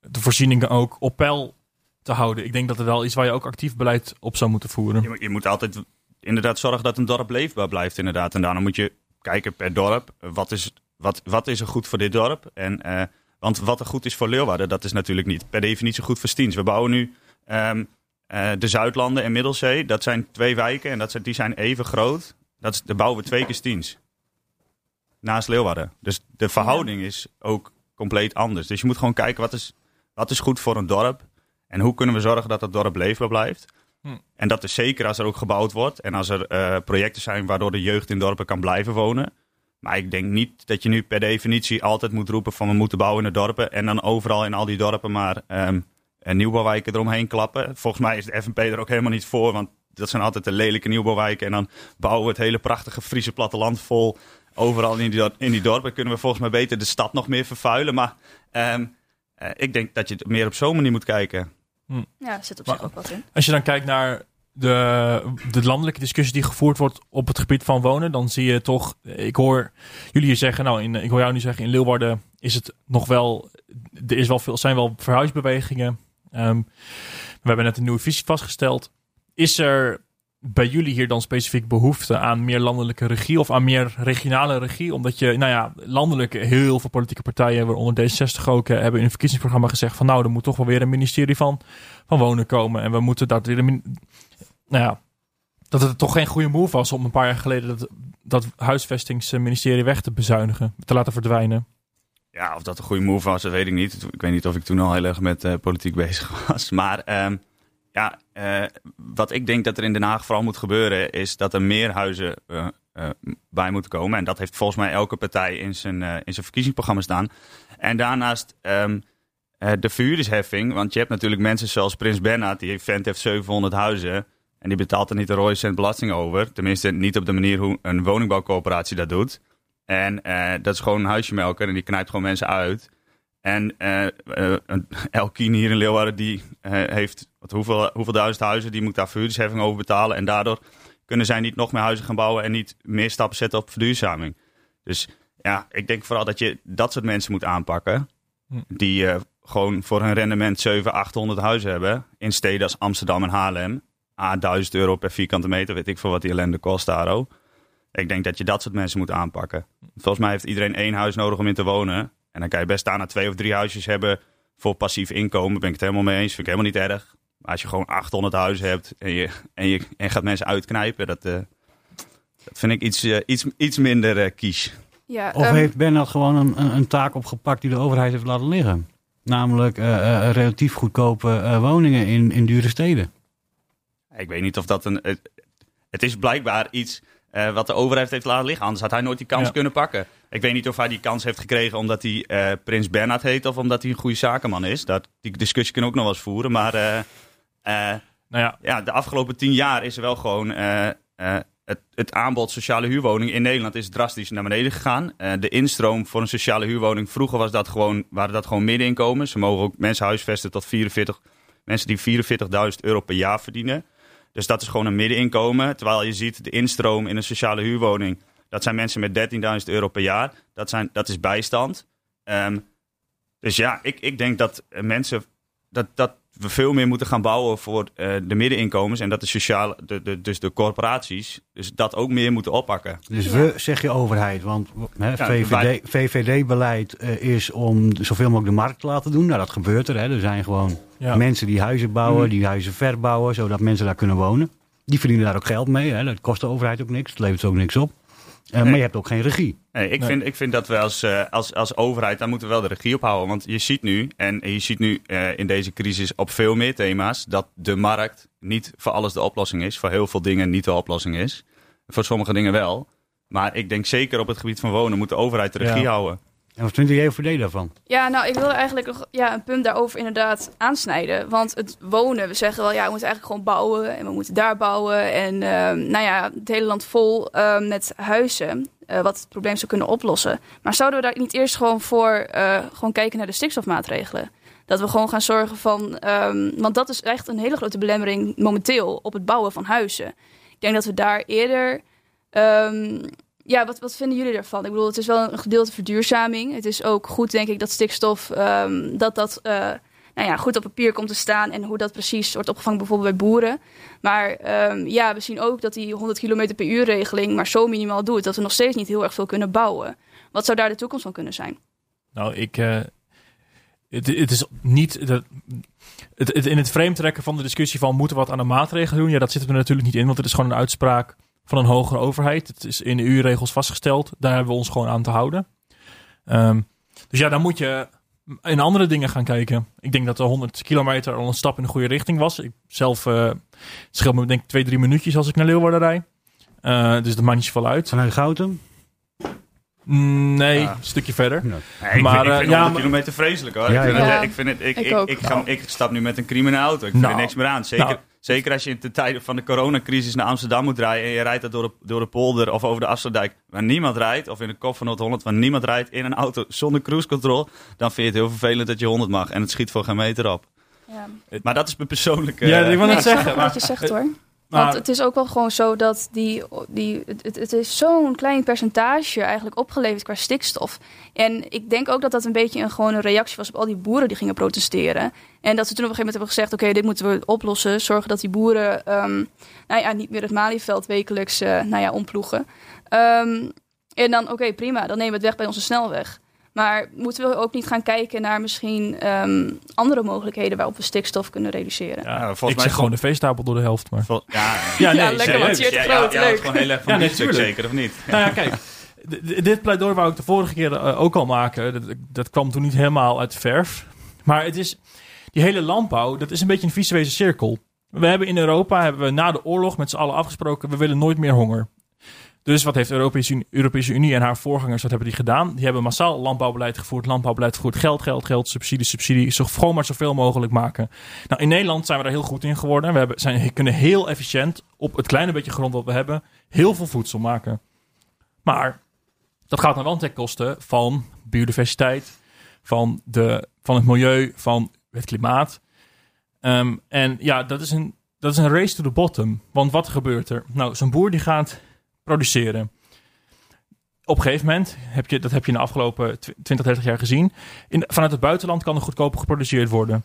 de voorzieningen ook op peil te houden. Ik denk dat het wel is waar je ook actief beleid op zou moeten voeren. Je, je moet altijd inderdaad zorgen dat een dorp leefbaar blijft inderdaad. En daarom moet je kijken per dorp, wat is, wat, wat is er goed voor dit dorp? En, uh, want wat er goed is voor Leeuwarden, dat is natuurlijk niet per definitie goed voor Stiens. We bouwen nu um, uh, de Zuidlanden en Middelzee. Dat zijn twee wijken en dat zijn, die zijn even groot. Dat is, daar bouwen we twee keer Stiens. Naast Leeuwarden. Dus de verhouding is ook compleet anders. Dus je moet gewoon kijken wat is, wat is goed voor een dorp. En hoe kunnen we zorgen dat dat dorp leefbaar blijft. Hm. En dat is zeker als er ook gebouwd wordt en als er uh, projecten zijn waardoor de jeugd in dorpen kan blijven wonen. Maar ik denk niet dat je nu per definitie altijd moet roepen van we moeten bouwen in de dorpen en dan overal in al die dorpen maar um, nieuwbouwwijken eromheen klappen. Volgens mij is de FNP er ook helemaal niet voor, want dat zijn altijd de lelijke nieuwbouwwijken en dan bouwen we het hele prachtige Friese platteland vol. Overal in die, in die dorpen kunnen we volgens mij beter de stad nog meer vervuilen. Maar um, uh, ik denk dat je meer op zo'n manier moet kijken. Hm. Ja, zit op zich ook wat in. Als je dan kijkt naar de, de landelijke discussie die gevoerd wordt op het gebied van wonen, dan zie je toch, ik hoor jullie hier zeggen, nou, in, ik hoor jou nu zeggen, in Leeuwarden is het nog wel, er is wel veel, zijn wel verhuisbewegingen. Um, we hebben net een nieuwe visie vastgesteld. Is er bij jullie hier dan specifiek behoefte aan meer landelijke regie of aan meer regionale regie? Omdat je, nou ja, landelijk heel veel politieke partijen, waaronder D66 ook, hebben in een verkiezingsprogramma gezegd van nou, er moet toch wel weer een ministerie van, van wonen komen. En we moeten dat nou ja, dat het toch geen goede move was om een paar jaar geleden dat, dat huisvestingsministerie weg te bezuinigen, te laten verdwijnen. Ja, of dat een goede move was, dat weet ik niet. Ik weet niet of ik toen al heel erg met uh, politiek bezig was. Maar um, ja, uh, wat ik denk dat er in Den Haag vooral moet gebeuren, is dat er meer huizen uh, uh, bij moeten komen. En dat heeft volgens mij elke partij in zijn, in zijn verkiezingsprogramma staan. En daarnaast um, de verhuurdersheffing. Want je hebt natuurlijk mensen zoals Prins Bernhard, die vent heeft 700 huizen. En die betaalt er niet een rode cent belasting over. Tenminste, niet op de manier hoe een woningbouwcoöperatie dat doet. En dat is gewoon een huisje melken en die knijpt gewoon mensen uit. En uh, uh, Elkien hier in Leeuwarden, die uh, heeft wat, hoeveel, hoeveel duizend huizen, die moet daar verhuurdersheffing over betalen. En daardoor kunnen zij niet nog meer huizen gaan bouwen en niet meer stappen zetten op verduurzaming. Dus ja, ik denk vooral dat je dat soort mensen moet aanpakken. Hm. Die gewoon voor hun rendement 700, 800 huizen hebben. In steden als Amsterdam en Haarlem. A, 1000 euro per vierkante meter, weet ik veel wat die ellende kost daar ook. Ik denk dat je dat soort mensen moet aanpakken. Volgens mij heeft iedereen één huis nodig om in te wonen. En dan kan je best daarna twee of drie huisjes hebben voor passief inkomen ben ik het helemaal mee eens. Vind ik helemaal niet erg. Maar als je gewoon 800 huizen hebt en je, en je en gaat mensen uitknijpen, dat, dat vind ik iets, iets, iets minder kies. Ja, of um, heeft Bernard gewoon een, een, een, taak opgepakt die de overheid heeft laten liggen? Namelijk relatief goedkope woningen in, in dure steden. Ik weet niet of dat een. Het, is blijkbaar iets uh, wat de overheid heeft laten liggen. Anders had hij nooit die kans kunnen pakken. Ik weet niet of hij die kans heeft gekregen omdat hij uh, Prins Bernhard heet of omdat hij een goede zakenman is. Dat, die discussie kunnen we ook nog wel eens voeren. Maar uh, nou ja. ja. de afgelopen tien jaar is er wel gewoon. Het, het, aanbod sociale huurwoning in Nederland is drastisch naar beneden gegaan. de instroom voor een sociale huurwoning. Vroeger was dat gewoon, waren dat gewoon middeninkomens. Ze mogen ook mensen huisvesten tot 44. Mensen die 44.000 euro per jaar verdienen. Dus dat is gewoon een middeninkomen. Terwijl je ziet de instroom in een sociale huurwoning. Dat zijn mensen met 13.000 euro per jaar. Dat, zijn, dat is bijstand. Ehm, dus ja, ik, ik denk dat mensen. Dat, dat we veel meer moeten gaan bouwen voor uh, de middeninkomens. En dat de sociale, de, de, dus de corporaties, dus dat ook meer moeten oppakken. Dus we, zeg je overheid, want hè, VVD, VVD-beleid uh, eh, is om zoveel mogelijk de markt te laten doen. Nou, dat gebeurt er. Hè. Er zijn gewoon mensen die huizen bouwen, mm. die huizen verbouwen, zodat mensen daar kunnen wonen. Die verdienen daar ook geld mee. Hè. Dat kost de overheid ook niks, het levert ook niks op. Uh, Maar je hebt ook geen regie. Nee, ik, Vind, ik vind dat we als, uh, als, als overheid, daar moeten we wel de regie op houden. Want je ziet nu, en je ziet nu uh, in deze crisis op veel meer thema's, dat de markt niet voor alles de oplossing is. Voor heel veel dingen niet de oplossing is. Voor sommige dingen wel. Maar ik denk zeker op het gebied van wonen moet de overheid de regie ja. houden. En wat vindt de VVD daarvan? Ja, nou, ik wilde eigenlijk nog ja, een punt daarover inderdaad aansnijden. Want het wonen, we zeggen wel, ja, we moeten eigenlijk gewoon bouwen. En we moeten daar bouwen. En uh, nou ja, het hele land vol uh, met huizen. Uh, wat het probleem zou kunnen oplossen. Maar zouden we daar niet eerst gewoon voor uh, gewoon kijken naar de stikstofmaatregelen? Dat we gewoon gaan zorgen van. Um, want dat is echt een hele grote belemmering momenteel op het bouwen van huizen. Ik denk dat we daar eerder. Ja, wat, wat vinden jullie daarvan? Ik bedoel, het is wel een gedeelte verduurzaming. Het is ook goed, denk ik, dat stikstof um, dat dat uh, nou ja, goed op papier komt te staan en hoe dat precies wordt opgevangen, bijvoorbeeld bij boeren. Maar um, ja, we zien ook dat die 100 km per uur regeling maar zo minimaal doet dat we nog steeds niet heel erg veel kunnen bouwen. Wat zou daar de toekomst van kunnen zijn? Nou, ik. Uh, het, het, is niet. Dat, het, in het frame trekken van de discussie van moeten we wat aan de maatregelen doen. Ja, dat zit er natuurlijk niet in, want het is gewoon een uitspraak van een hogere overheid. Het is in de EU-regels vastgesteld. Daar hebben we ons gewoon aan te houden. Um, dus ja, dan moet je in andere dingen gaan kijken. Ik denk dat de 100 kilometer al een stap in de goede richting was. Ik zelf uh, scheelt me denk ik twee, drie minuutjes als ik naar Leeuwarden rijd. Uh, dus dat maakt niet zoveel uit. Vanuit Gouten? Nee, een stukje verder. Nee, maar, ik vind, ik vind uh, kilometer vreselijk hoor. Ja, ik, vind het, ik, vind het, ik, ik, ik, ga, ik, stap nu met een criminele auto. Ik vind nou, er niks meer aan. Zeker, nou, Zeker als je in de tijden van de coronacrisis naar Amsterdam moet rijden en je rijdt dat door de, door de polder of over de Afsluitdijk waar niemand rijdt, of in de kop van Noord-Holland waar niemand rijdt in een auto zonder cruise control, dan vind je het heel vervelend dat je 100 mag en het schiet voor geen meter op. Ja. Maar dat is mijn persoonlijke... Ja, ik wil net zeggen. Wat je zegt hoor. Want het is ook wel gewoon zo dat die, die, het, het is zo'n klein percentage eigenlijk opgeleverd qua stikstof. En ik denk ook dat dat een beetje een, gewoon een reactie was op al die boeren die gingen protesteren. En dat ze toen op een gegeven moment hebben gezegd: oké, dit moeten we oplossen. Zorgen dat die boeren um, nou ja, niet meer het Malieveld wekelijks uh, nou ja, omploegen. Um, en dan, oké, prima, dan nemen we het weg bij onze snelweg. Maar moeten we ook niet gaan kijken naar misschien um, andere mogelijkheden waarop we stikstof kunnen reduceren? Ja, volgens ik mij zeg gewoon de veestapel door de helft. Maar. Vol ja, ja, nee, ja, lekker wat ja, groot, ja, leuk. gewoon heel erg van ja, nee, zeker, of niet? Nou ja, kijk. dit pleidooi wou ik de vorige keer uh, ook al maken. Dat, dat, kwam toen niet helemaal uit de verf. Maar het is, die hele landbouw, dat is een beetje een visuele cirkel. We hebben in Europa, hebben we na de oorlog met z'n allen afgesproken, we willen nooit meer honger. Dus wat heeft de Europese, Unie en haar voorgangers, wat hebben die gedaan? Die hebben massaal landbouwbeleid gevoerd, landbouwbeleid gevoerd, geld, geld, geld, subsidie, subsidie, zo, gewoon maar zoveel mogelijk maken. Nou, in Nederland zijn we daar heel goed in geworden. We hebben, zijn, kunnen heel efficiënt op het kleine beetje grond wat we hebben, heel veel voedsel maken. Maar dat gaat dan wel van biodiversiteit, van, de, van het milieu, van het klimaat. Um, en ja, dat is, een, dat is een race to the bottom. Want wat gebeurt er? Nou, zo'n boer die gaat produceren. Op een gegeven moment, heb je, dat heb je in de afgelopen 20, 30 jaar gezien, in, vanuit het buitenland kan er goedkoper geproduceerd worden.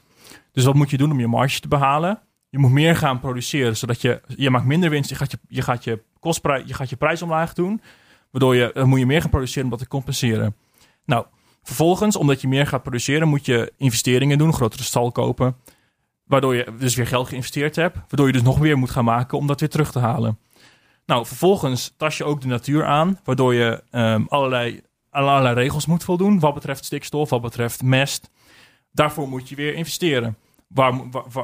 Dus wat moet je doen om je marge te behalen? Je moet meer gaan produceren, zodat je, je maakt minder winst, je gaat je, je, gaat je, kostprijs, je gaat je prijs omlaag doen, waardoor je, moet je meer gaan produceren om dat te compenseren. Nou, Vervolgens, omdat je meer gaat produceren, moet je investeringen doen, grotere stal kopen. Waardoor je dus weer geld geïnvesteerd hebt. Waardoor je dus nog meer moet gaan maken om dat weer terug te halen. Nou, vervolgens tas je ook de natuur aan. Waardoor je um, allerlei, allerlei regels moet voldoen. Wat betreft stikstof, wat betreft mest. Daarvoor moet je weer investeren.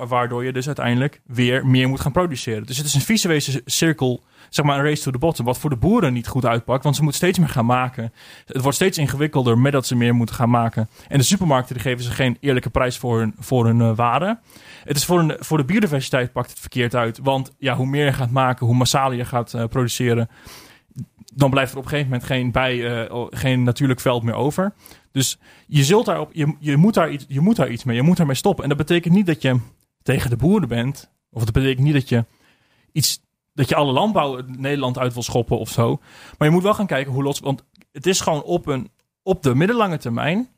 Waardoor je dus uiteindelijk weer meer moet gaan produceren. Dus het is een visuele cirkel zeg maar een race to the bottom. Wat voor de boeren niet goed uitpakt, want ze moeten steeds meer gaan maken. Het wordt steeds ingewikkelder met dat ze meer moeten gaan maken. En de supermarkten die geven ze geen eerlijke prijs voor hun, voor hun uh, waren. Het is voor, een, voor de biodiversiteit pakt het verkeerd uit. Want ja, hoe meer je gaat maken, hoe massaler je gaat uh, produceren, dan blijft er op een gegeven moment geen, bij, uh, geen natuurlijk veld meer over. Dus je, zult daarop, je, je, moet daar iets, je moet daar iets mee, je moet daarmee stoppen. En dat betekent niet dat je tegen de boeren bent, of dat betekent niet dat je iets dat je alle landbouw Nederland uit wil schoppen of zo. Maar je moet wel gaan kijken hoe los. Want het is gewoon op, een, op de middellange termijn.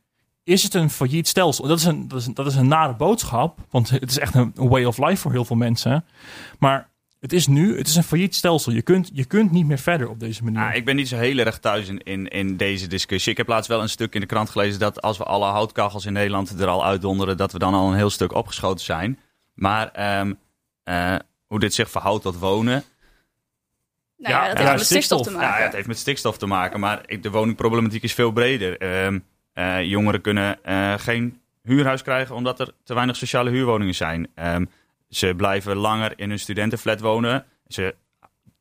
Is het een failliet stelsel? Dat is een, dat is een, dat is een nare boodschap. Want het is echt een, way of life voor heel veel mensen. Maar het is nu, het is een failliet stelsel. Je kunt, je kunt niet meer verder op deze manier. Ah, ik ben niet zo heel erg thuis in, in, in, deze discussie. Ik heb laatst wel een stuk in de krant gelezen dat als we alle houtkachels in Nederland er al uitdonderen, dat we dan al een heel stuk opgeschoten zijn. Maar um, uh, hoe dit zich verhoudt tot wonen. Nou ja, dat heeft met stikstof, te maken. Ja, het heeft met stikstof te maken, maar de woningproblematiek is veel breder. Ehm, eh, jongeren kunnen uh, geen huurhuis krijgen omdat er te weinig sociale huurwoningen zijn. Ehm, ze blijven langer in hun studentenflat wonen. Ze,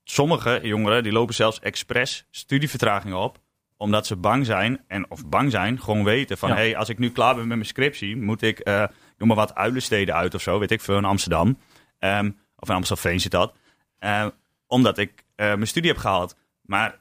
sommige jongeren die lopen zelfs expres studievertragingen op omdat ze bang zijn, en, of bang zijn, gewoon weten van... hé, hey, als ik nu klaar ben met mijn scriptie, moet ik, uh, noem maar wat, uilensteden uit of zo, weet ik veel, in Amsterdam. Um, of in Amstelveen zit dat. Uh, omdat ik uh, mijn studie heb gehaald. Maar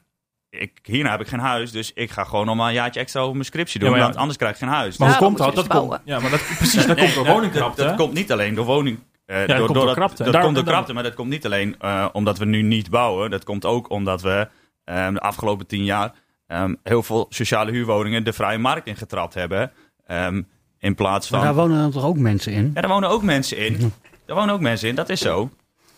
ik, hierna heb ik geen huis, dus ik ga gewoon nog maar een jaartje extra over mijn scriptie doen. Ja, want anders krijg ik geen huis. Maar hoe komt dat? Dat komt, ja, maar dat, precies, dat komt door woningkrapte. Dat, dat, komt niet alleen door woning. Uh, ja, door, door, krapte. Dat, komt door krapte, maar dat komt niet alleen uh, omdat we nu niet bouwen. Dat komt ook omdat we um, de afgelopen tien jaar um, heel veel sociale huurwoningen de vrije markt ingetrapt hebben. Um, in plaats van. Maar daar wonen dan toch ook mensen in? Ja, daar wonen ook mensen in. daar wonen ook mensen in, dat is zo.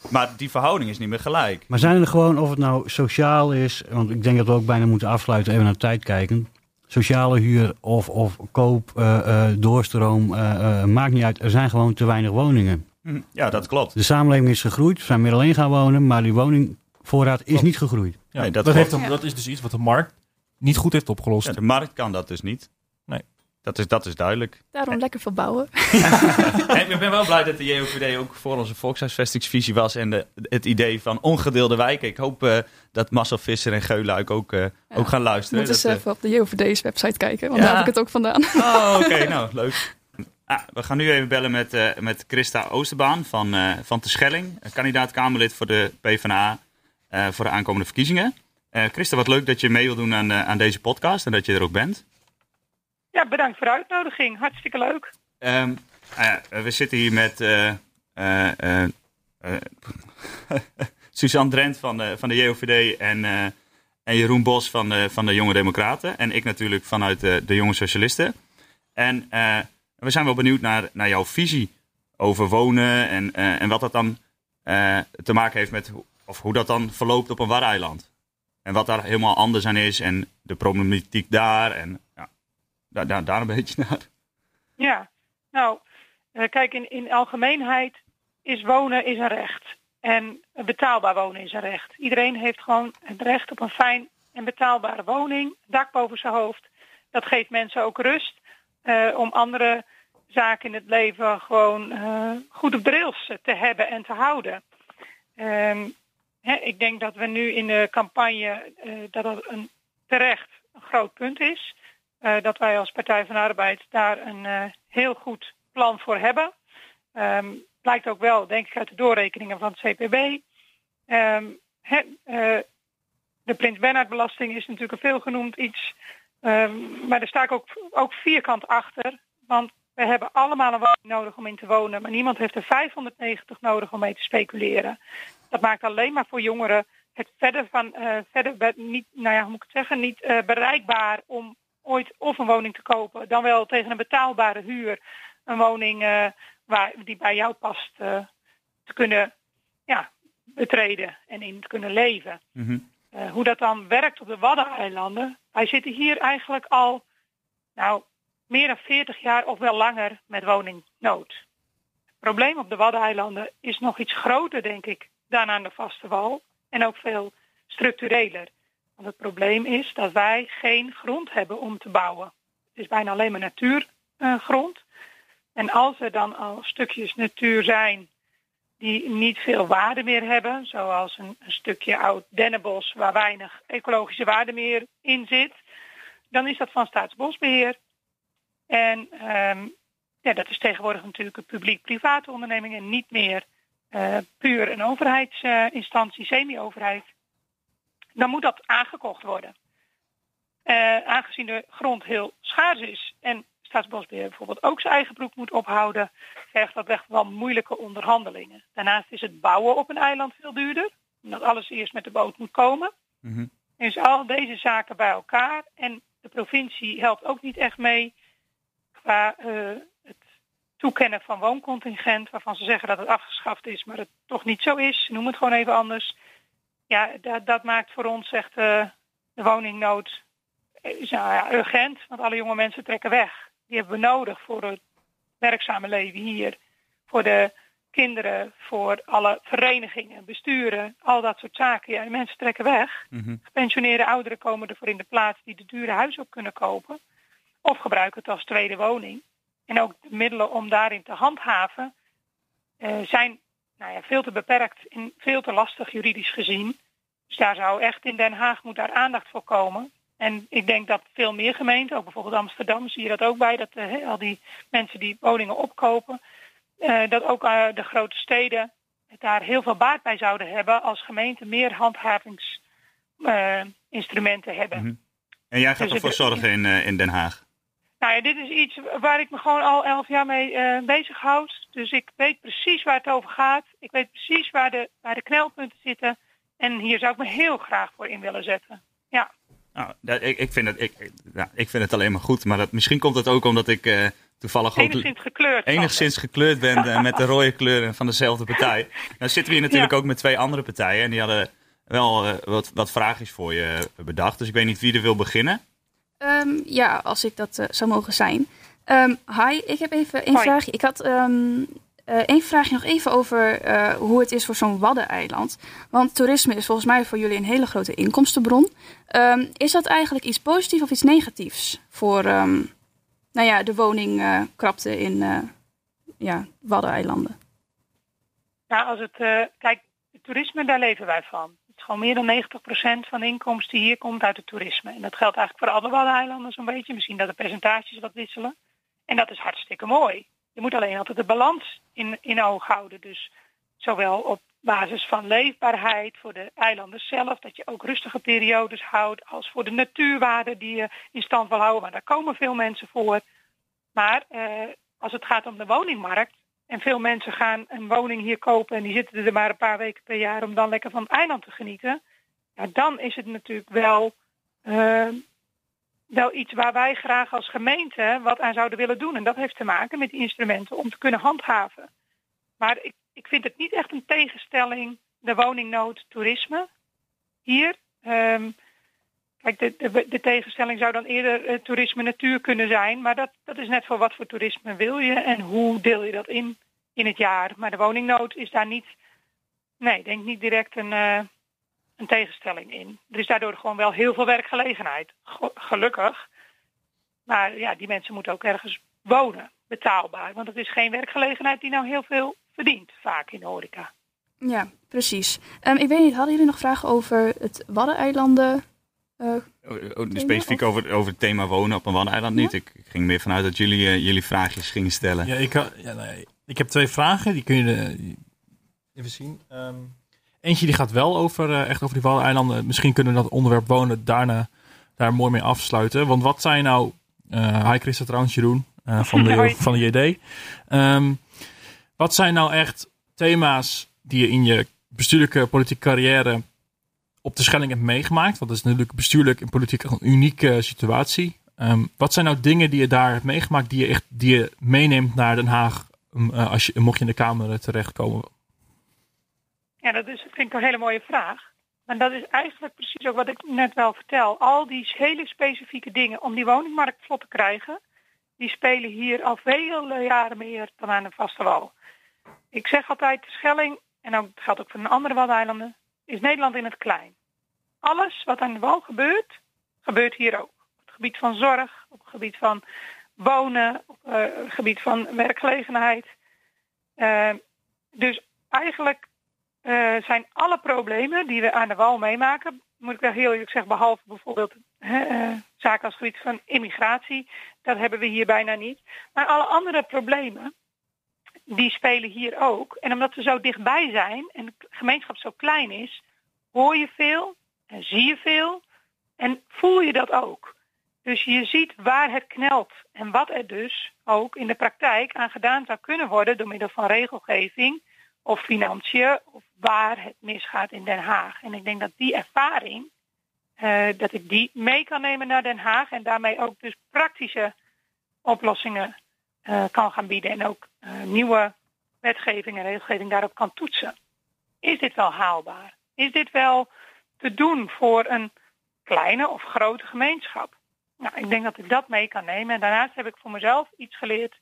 Maar die verhouding is niet meer gelijk. Maar zijn er gewoon, of het nou sociaal is, want ik denk dat we ook bijna moeten afsluiten, even naar de tijd kijken. Sociale huur of, of koop, uh, uh, doorstroom, uh, maakt niet uit. Er zijn gewoon te weinig woningen. Ja, dat klopt. De samenleving is gegroeid, we zijn meer alleen gaan wonen, maar die woningvoorraad is niet gegroeid. Ja, nee, dat, dat, heeft, dat is dus iets wat de markt niet goed heeft opgelost. Ja, de markt kan dat dus niet. Nee. Dat is, dat is duidelijk. Daarom lekker verbouwen. en ik ben wel blij dat de JOVD ook voor onze volkshuisvestingsvisie was. En de, het idee van ongedeelde wijken. Ik hoop uh, dat Marcel Visser en Geuluik ook, uh, ook gaan luisteren. Moeten ze even op de JOVD's website kijken. Want daar heb ik het ook vandaan. Oh, oké. nou, leuk. Ah, we gaan nu even bellen met, uh, met Christa Oosterbaan van, van Terschelling. Kandidaat Kamerlid voor de PvdA voor de aankomende verkiezingen. Christa, wat leuk dat je mee wil doen aan, aan deze podcast en dat je er ook bent. Ja, bedankt voor de uitnodiging. Hartstikke leuk. Um, we zitten hier met uh, uh, Suzanne Drent van de, van de JOVD en, en Jeroen Bos van de, van de Jonge Democraten. En ik natuurlijk vanuit de Jonge Socialisten. En we zijn wel benieuwd naar, naar jouw visie over wonen en, en wat dat dan te maken heeft met of hoe dat dan verloopt op een eiland. En wat daar helemaal anders aan is en de problematiek daar. En, ja daar, daar, daar een beetje naar. Ja, nou, uh, kijk, in, in algemeenheid is wonen is een recht. En betaalbaar wonen is een recht. Iedereen heeft gewoon het recht op een fijn en betaalbare woning, dak boven zijn hoofd. Dat geeft mensen ook rust om andere zaken in het leven gewoon uh, goed op te hebben en te houden. Um, hè, ik denk dat we nu in de campagne dat dat een terecht een groot punt is. Dat wij als Partij van Arbeid daar een heel goed plan voor hebben. Um, blijkt ook wel, denk ik, uit de doorrekeningen van het CPB. Ehm, de Prins Bernhard belasting is natuurlijk een veel genoemd iets. Um, maar daar sta ik ook, ook vierkant achter. Want we hebben allemaal een woning nodig om in te wonen. Maar niemand heeft er 590 nodig om mee te speculeren. Dat maakt alleen maar voor jongeren het verder van verder niet, nou ja, hoe moet ik het zeggen, niet bereikbaar om ooit of een woning te kopen, dan wel tegen een betaalbare huur een woning uh, waar, die bij jou past te kunnen ja, betreden en in te kunnen leven. Mm -hmm. uh, hoe dat dan werkt op de Waddeneilanden. Wij zitten hier eigenlijk al nou meer dan 40 jaar of wel langer met woningnood. Het probleem op de Waddeneilanden is nog iets groter, denk ik, dan aan de vaste wal. En ook veel structureler. Want het probleem is dat wij geen grond hebben om te bouwen. Het is bijna alleen maar natuurgrond. en als er dan al stukjes natuur zijn die niet veel waarde meer hebben, zoals een, een, stukje oud dennenbos waar weinig ecologische waarde meer in zit, dan is dat van Staatsbosbeheer. En um, ja, dat is tegenwoordig natuurlijk een publiek-private onderneming en niet meer uh, puur een overheidsinstantie, semi-overheid. Dan moet dat aangekocht worden. Uh, aangezien de grond heel schaars is en Staatsbosbeheer bijvoorbeeld ook zijn eigen broek moet ophouden, vergt dat echt wel moeilijke onderhandelingen. Daarnaast is het bouwen op een eiland veel duurder, omdat alles eerst met de boot moet komen. Mm -hmm. Dus al deze zaken bij elkaar en de provincie helpt ook niet echt mee qua uh, het toekennen van wooncontingent, waarvan ze zeggen dat het afgeschaft is, maar het toch niet zo is. Noem het gewoon even anders. Ja, dat, dat maakt voor ons echt uh, de woningnood is nou ja, urgent, want alle jonge mensen trekken weg. Die hebben we nodig voor het werkzame leven hier, voor de kinderen, voor alle verenigingen, besturen, al dat soort zaken. Ja, mensen trekken weg. Mm Gepensioneerde ouderen komen ervoor in de plaats die de dure huis op kunnen kopen. Of gebruiken het als tweede woning. En ook de middelen om daarin te handhaven uh, zijn nou ja, veel te beperkt en veel te lastig juridisch gezien. Dus daar zou echt in Den Haag moet daar aandacht voor komen. En ik denk dat veel meer gemeenten, ook bijvoorbeeld Amsterdam, zie je dat ook bij, dat uh, al die mensen die woningen opkopen, uh, dat ook uh, de grote steden daar heel veel baat bij zouden hebben als gemeenten meer handhavingsinstrumenten hebben. Mm -hmm. En jij gaat dus ervoor zorgen in, in Den Haag? Nou ja, dit is iets waar ik me gewoon al elf jaar mee bezig houd. Dus ik weet precies waar het over gaat. Ik weet precies waar de, waar de knelpunten zitten. En hier zou ik me heel graag voor in willen zetten. Ja. Nou, dat, ik, ik, vind het, ik, nou, ik vind het alleen maar goed. Maar dat, misschien komt het ook omdat ik uh, toevallig ook... Enigszins gekleurd. Enigszins gekleurd ben uh, met de rode kleuren van dezelfde partij. Nou zitten we hier natuurlijk ja. ook met twee andere partijen. En die hadden wel uh, wat, wat vraagjes voor je bedacht. Dus ik weet niet wie er wil beginnen. Um, ja, als ik dat uh, zou mogen zijn. Um, hi, ik heb even één vraagje. Ik had um, uh, één vraagje nog even over uh, hoe het is voor zo'n Waddeneiland. Want toerisme is volgens mij voor jullie een hele grote inkomstenbron. is dat eigenlijk iets positiefs of iets negatiefs voor nou ja, de woningkrapte in ja, Waddeneilanden? Nou, als het, kijk, toerisme, daar leven wij van gewoon meer dan 90% van de inkomsten hier komt uit het toerisme. En dat geldt eigenlijk voor alle Waddeneilanden zo'n beetje. Misschien dat de percentages wat wisselen. En dat is hartstikke mooi. Je moet alleen altijd de balans in, in oog houden. Dus zowel op basis van leefbaarheid voor de eilanden zelf, dat je ook rustige periodes houdt, als voor de natuurwaarden die je in stand wil houden. Maar daar komen veel mensen voor. Maar eh, als het gaat om de woningmarkt, en veel mensen gaan een woning hier kopen en die zitten er maar een paar weken per jaar om dan lekker van het eiland te genieten. Ja, dan is het natuurlijk wel, uh, wel iets waar wij graag als gemeente wat aan zouden willen doen. En dat heeft te maken met die instrumenten om te kunnen handhaven. Maar ik, ik vind het niet echt een tegenstelling, de woningnood, toerisme hier. Um, Kijk, de, de, tegenstelling zou dan eerder uh, toerisme natuur kunnen zijn. Maar dat, dat is net voor wat voor toerisme wil je en hoe deel je dat in in het jaar. Maar de woningnood is daar niet, nee, denk niet direct een, uh, een tegenstelling in. Er is daardoor gewoon wel heel veel werkgelegenheid. Gelukkig. Maar ja, die mensen moeten ook ergens wonen, betaalbaar. Want het is geen werkgelegenheid die nou heel veel verdient, vaak in de horeca. Ja, precies. Um, ik weet niet, hadden jullie nog vragen over het Waddeneilanden? Uh, specifiek over, over het thema wonen op een Waddeneiland niet. Ik, ik, ging meer vanuit dat jullie, uh, jullie vraagjes gingen stellen. Ja, ik, ja, nee, ik heb twee vragen. Die kun je de, even zien. Um, eentje die gaat wel over, uh, echt over die Waddeneilanden. Misschien kunnen we dat onderwerp wonen daarna daar mooi mee afsluiten. Want wat zijn nou... hi Christa trouwens, Jeroen van, de, van de JD. Um, wat zijn nou echt thema's die je in je bestuurlijke politieke carrière op de Schelling hebt meegemaakt? Want dat is natuurlijk bestuurlijk en politiek een unieke situatie. Um, wat zijn nou dingen die je daar hebt meegemaakt, die je, echt, die je meeneemt naar Den Haag, um, uh, als je, mocht je in de Kamer terechtkomen? Ja, dat is, vind ik een hele mooie vraag. Maar dat is eigenlijk precies ook wat ik net wel vertel. Al die hele specifieke dingen om die woningmarkt vlot te krijgen, die spelen hier al vele jaren meer dan aan de vaste wal. Ik zeg altijd, de Schelling, en dat geldt ook voor de andere Waddeneilanden, is Nederland in het klein. Alles wat aan de wal gebeurt, gebeurt hier ook. Op het gebied van zorg, op het gebied van wonen, op eh, het gebied van werkgelegenheid. Uh, dus eigenlijk uh, zijn alle problemen die we aan de wal meemaken, moet ik wel heel eerlijk zeggen, behalve bijvoorbeeld uh, zaken als gebied van immigratie, dat hebben we hier bijna niet. Maar alle andere problemen, die spelen hier ook. En omdat we zo dichtbij zijn en de gemeenschap zo klein is, hoor je veel en zie je veel en voel je dat ook. Dus je ziet waar het knelt en wat er dus ook in de praktijk aan gedaan zou kunnen worden door middel van regelgeving of financiën of waar het misgaat in Den Haag. En ik denk dat die ervaring, uh, dat ik die mee kan nemen naar Den Haag en daarmee ook dus praktische oplossingen uh, kan gaan bieden en ook uh, nieuwe wetgeving en regelgeving daarop kan toetsen. Is dit wel haalbaar? Is dit wel te doen voor een kleine of grote gemeenschap? Nou, ik denk dat ik dat mee kan nemen. En daarnaast heb ik voor mezelf iets geleerd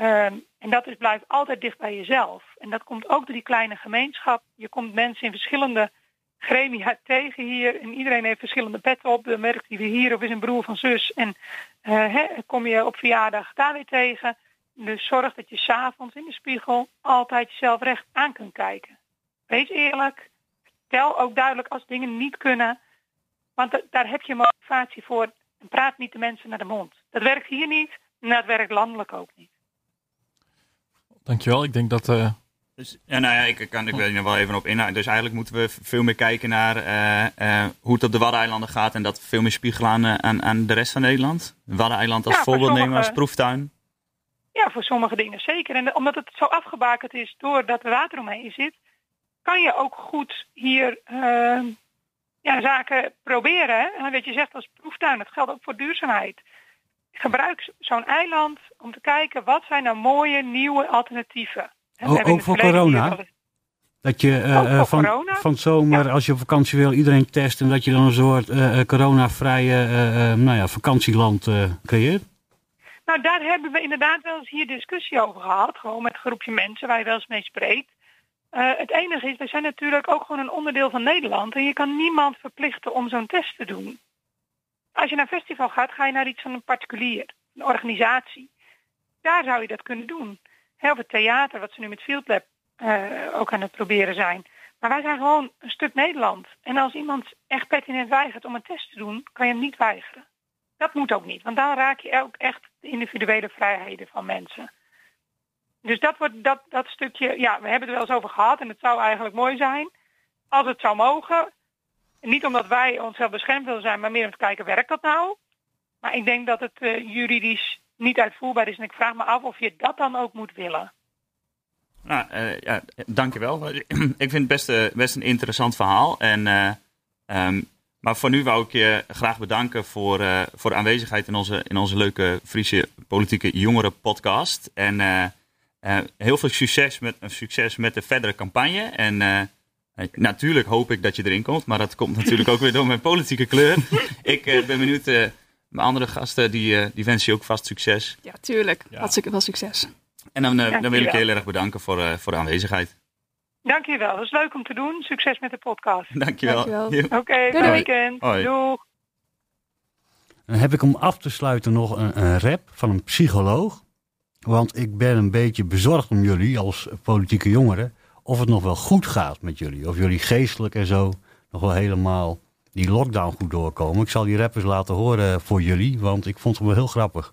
Um, en dat is, blijft altijd dicht bij jezelf. En dat komt ook door die kleine gemeenschap. Je komt mensen in verschillende gremia tegen hier. En iedereen heeft verschillende petten op. Dan merkt hij weer hier of is een broer van zus. En hè, kom je op verjaardag daar weer tegen. Dus zorg dat je s'avonds in de spiegel altijd jezelf recht aan kunt kijken. Wees eerlijk. Tel ook duidelijk als dingen niet kunnen. Want daar heb je motivatie voor. En praat niet de mensen naar de mond. Dat werkt hier niet. En dat werkt landelijk ook niet. Dankjewel. Ik denk dat. Uh... Dus, ja, nou ja, ik kan ik weet er wel even op inhouden. Dus eigenlijk moeten we veel meer kijken naar uh, uh, hoe het op de Waddeneilanden gaat. En dat veel meer spiegelen aan, aan, aan de rest van Nederland. Waddeneiland als ja, voorbeeld nemen, als proeftuin. Ja, voor sommige dingen zeker. En omdat het zo afgebakend is doordat er water omheen zit, kan je ook goed hier ja, zaken proberen. En wat je zegt als proeftuin, dat geldt ook voor duurzaamheid gebruik zo'n eiland om te kijken wat zijn nou mooie nieuwe alternatieven. Ook, ook voor corona? Dat je uh, van, corona? van zomer, als je op vakantie wil, iedereen test en dat je dan een soort uh, coronavrije uh, nou ja, vakantieland creëert? Nou, daar hebben we inderdaad wel eens hier discussie over gehad. Gewoon met een groepje mensen waar je wel eens mee spreekt. het enige is, wij zijn natuurlijk ook gewoon een onderdeel van Nederland. En je kan niemand verplichten om zo'n test te doen. Als je naar een festival gaat, ga je naar iets van een particulier, een organisatie. Daar zou je dat kunnen doen. Heel veel theater, wat ze nu met Field Lab uh, ook aan het proberen zijn. Maar wij zijn gewoon een stuk Nederland. En als iemand echt pertinent weigert om een test te doen, kan je hem niet weigeren. Dat moet ook niet, want dan raak je ook echt de individuele vrijheden van mensen. Dus dat, wordt, dat, dat stukje, ja, we hebben het er wel eens over gehad en het zou eigenlijk mooi zijn. Als het zou mogen, niet omdat wij onszelf beschermd willen zijn, maar meer om te kijken, werkt dat nou? Maar ik denk dat het uh, juridisch niet uitvoerbaar is. En ik vraag me af of je dat dan ook moet willen. Nou, uh, ja, dankjewel. ik vind het best, uh, best een interessant verhaal. En, um, maar voor nu wou ik je graag bedanken voor, voor de aanwezigheid in onze, in onze leuke Friese politieke jongeren podcast. En heel veel succes met, succes met de verdere campagne. En Natuurlijk hoop ik dat je erin komt, maar dat komt natuurlijk ook weer door mijn politieke kleur. ik uh, ben benieuwd, uh, mijn andere gasten, die, uh, die wensen je ook vast succes. Ja, tuurlijk. Ja. Hartstikke veel succes. En dan, dan wil ik je heel erg bedanken voor, voor de aanwezigheid. Dankjewel, dat is leuk om te doen. Succes met de podcast. Dankjewel. Dankjewel. Oké, okay, doei weekend. Hoi. Doeg. Dan heb ik om af te sluiten nog een, een rap van een psycholoog. Want ik ben een beetje bezorgd om jullie als politieke jongeren of het nog wel goed gaat met jullie. Of jullie geestelijk en zo nog wel helemaal die lockdown goed doorkomen. Ik zal die rappers laten horen voor jullie, want ik vond hem wel heel grappig.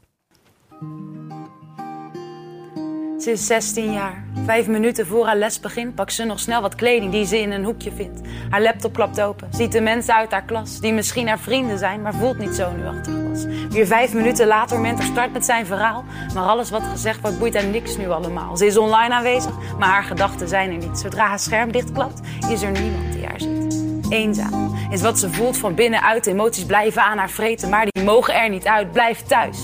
Ze is 16 jaar. Vijf minuten voor haar les begint, pakt ze nog snel wat kleding die ze in een hoekje vindt. Haar laptop klapt open, ziet de mensen uit haar klas, die misschien haar vrienden zijn, maar voelt niet zo nu achter glas. Weer vijf minuten later, Mentor start met zijn verhaal. Maar alles wat gezegd wordt, boeit haar niks nu allemaal. Ze is online aanwezig, maar haar gedachten zijn er niet. Zodra haar scherm dichtklapt, is er niemand die haar ziet. Eenzaam is wat ze voelt van binnenuit. Emoties blijven aan haar vreten, maar die mogen er niet uit. Blijf thuis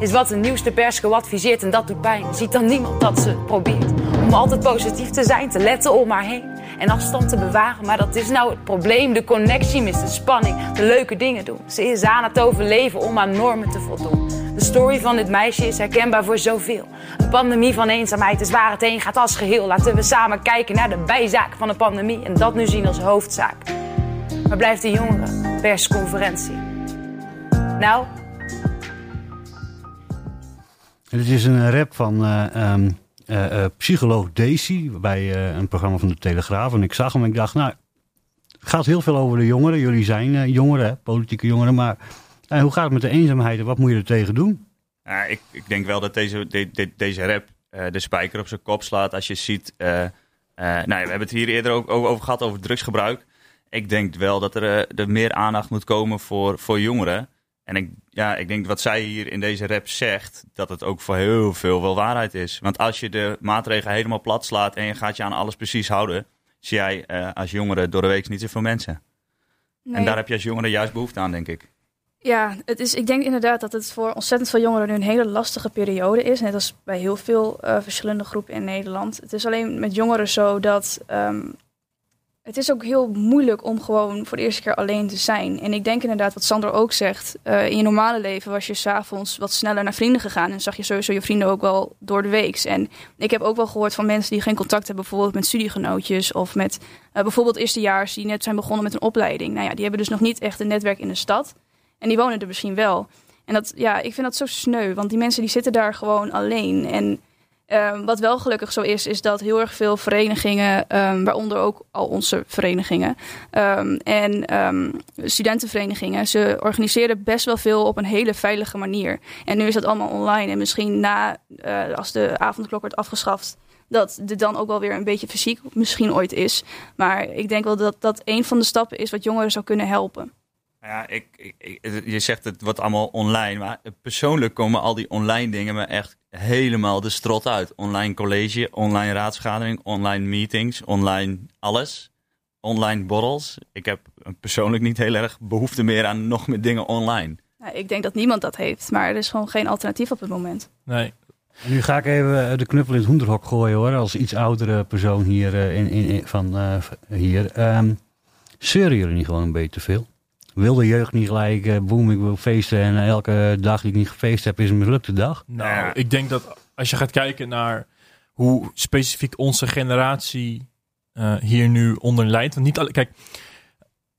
is wat de nieuwste pers geadviseerd en dat doet pijn. Ziet dan niemand dat ze probeert om altijd positief te zijn, te letten om haar heen. en afstand te bewaren. Maar dat is nou het probleem. De connectie mist de spanning, de leuke dingen doen. Ze is aan het overleven om aan normen te voldoen. De story van dit meisje is herkenbaar voor zoveel. Een pandemie van eenzaamheid is waar het heen gaat als geheel. Laten we samen kijken naar de bijzaak van de pandemie en dat nu zien als hoofdzaak. Waar blijft de jongeren? Persconferentie. Nou, dit is een rap van uh, uh, psycholoog Daisy bij een programma van de Telegraaf. En ik zag hem en ik dacht, nou, het gaat heel veel over de jongeren. Jullie zijn jongeren, politieke jongeren. Maar hoe gaat het met de eenzaamheid en wat moet je er tegen doen? Ik, ik denk wel dat deze, de, deze rap de spijker op zijn kop slaat. Als je ziet, nou, we hebben het hier eerder ook over gehad over drugsgebruik. Ik denk wel dat er, er meer aandacht moet komen voor, voor jongeren. En ik, ja, ik denk wat zij hier in deze rap zegt, dat het ook voor heel veel wel waarheid is. Want als je de maatregelen helemaal plat slaat en je gaat je aan alles precies houden, zie jij uh, als jongere door de week niet zoveel mensen. En daar heb je als jongere juist behoefte aan, denk ik. Ja, het is, ik denk inderdaad dat het voor ontzettend veel jongeren nu een hele lastige periode is. Net als bij heel veel uh, verschillende groepen in Nederland. Het is alleen met jongeren zo dat um, het is ook heel moeilijk om gewoon voor de eerste keer alleen te zijn. En ik denk inderdaad, wat Sander ook zegt, uh, in je normale leven was je s'avonds wat sneller naar vrienden gegaan. En zag je sowieso je vrienden ook wel door de week. En ik heb ook wel gehoord van mensen die geen contact hebben, bijvoorbeeld met studiegenootjes of met uh, bijvoorbeeld eerstejaars die net zijn begonnen met een opleiding. Nou ja, die hebben dus nog niet echt een netwerk in de stad. En die wonen er misschien wel. En dat, ja, ik vind dat zo sneu, want die mensen die zitten daar gewoon alleen. En Um, wat wel gelukkig zo is, is dat heel erg veel verenigingen, um, waaronder ook al onze verenigingen um, en studentenverenigingen, ze organiseren best wel veel op een hele veilige manier. En nu is dat allemaal online en misschien na, uh, als de avondklok wordt afgeschaft, dat het dan ook wel weer een beetje fysiek misschien ooit is. Maar ik denk wel dat dat een van de stappen is wat jongeren zou kunnen helpen. Ja, ik, ik, je zegt het wordt allemaal online, maar persoonlijk komen al die online dingen me echt helemaal de strot uit. Online college, online raadsvergadering, online meetings, online alles. Online borrels. Ik heb persoonlijk niet heel erg behoefte meer aan nog meer dingen online. Ja, ik denk dat niemand dat heeft, maar er is gewoon geen alternatief op het moment. Nee. Nu ga ik even de knuppel in het hoenderhok gooien hoor, als iets oudere persoon hier uh, in, in, van uh, hier. Um, zeuren jullie niet gewoon een beetje te veel? Wil de jeugd niet gelijk, uh, boem, ik wil feesten en elke dag die ik niet gefeest heb is een mislukte dag? Nou, ik denk dat als je gaat kijken naar hoe specifiek onze generatie uh, hier nu onder lijdt. Want niet alle, kijk,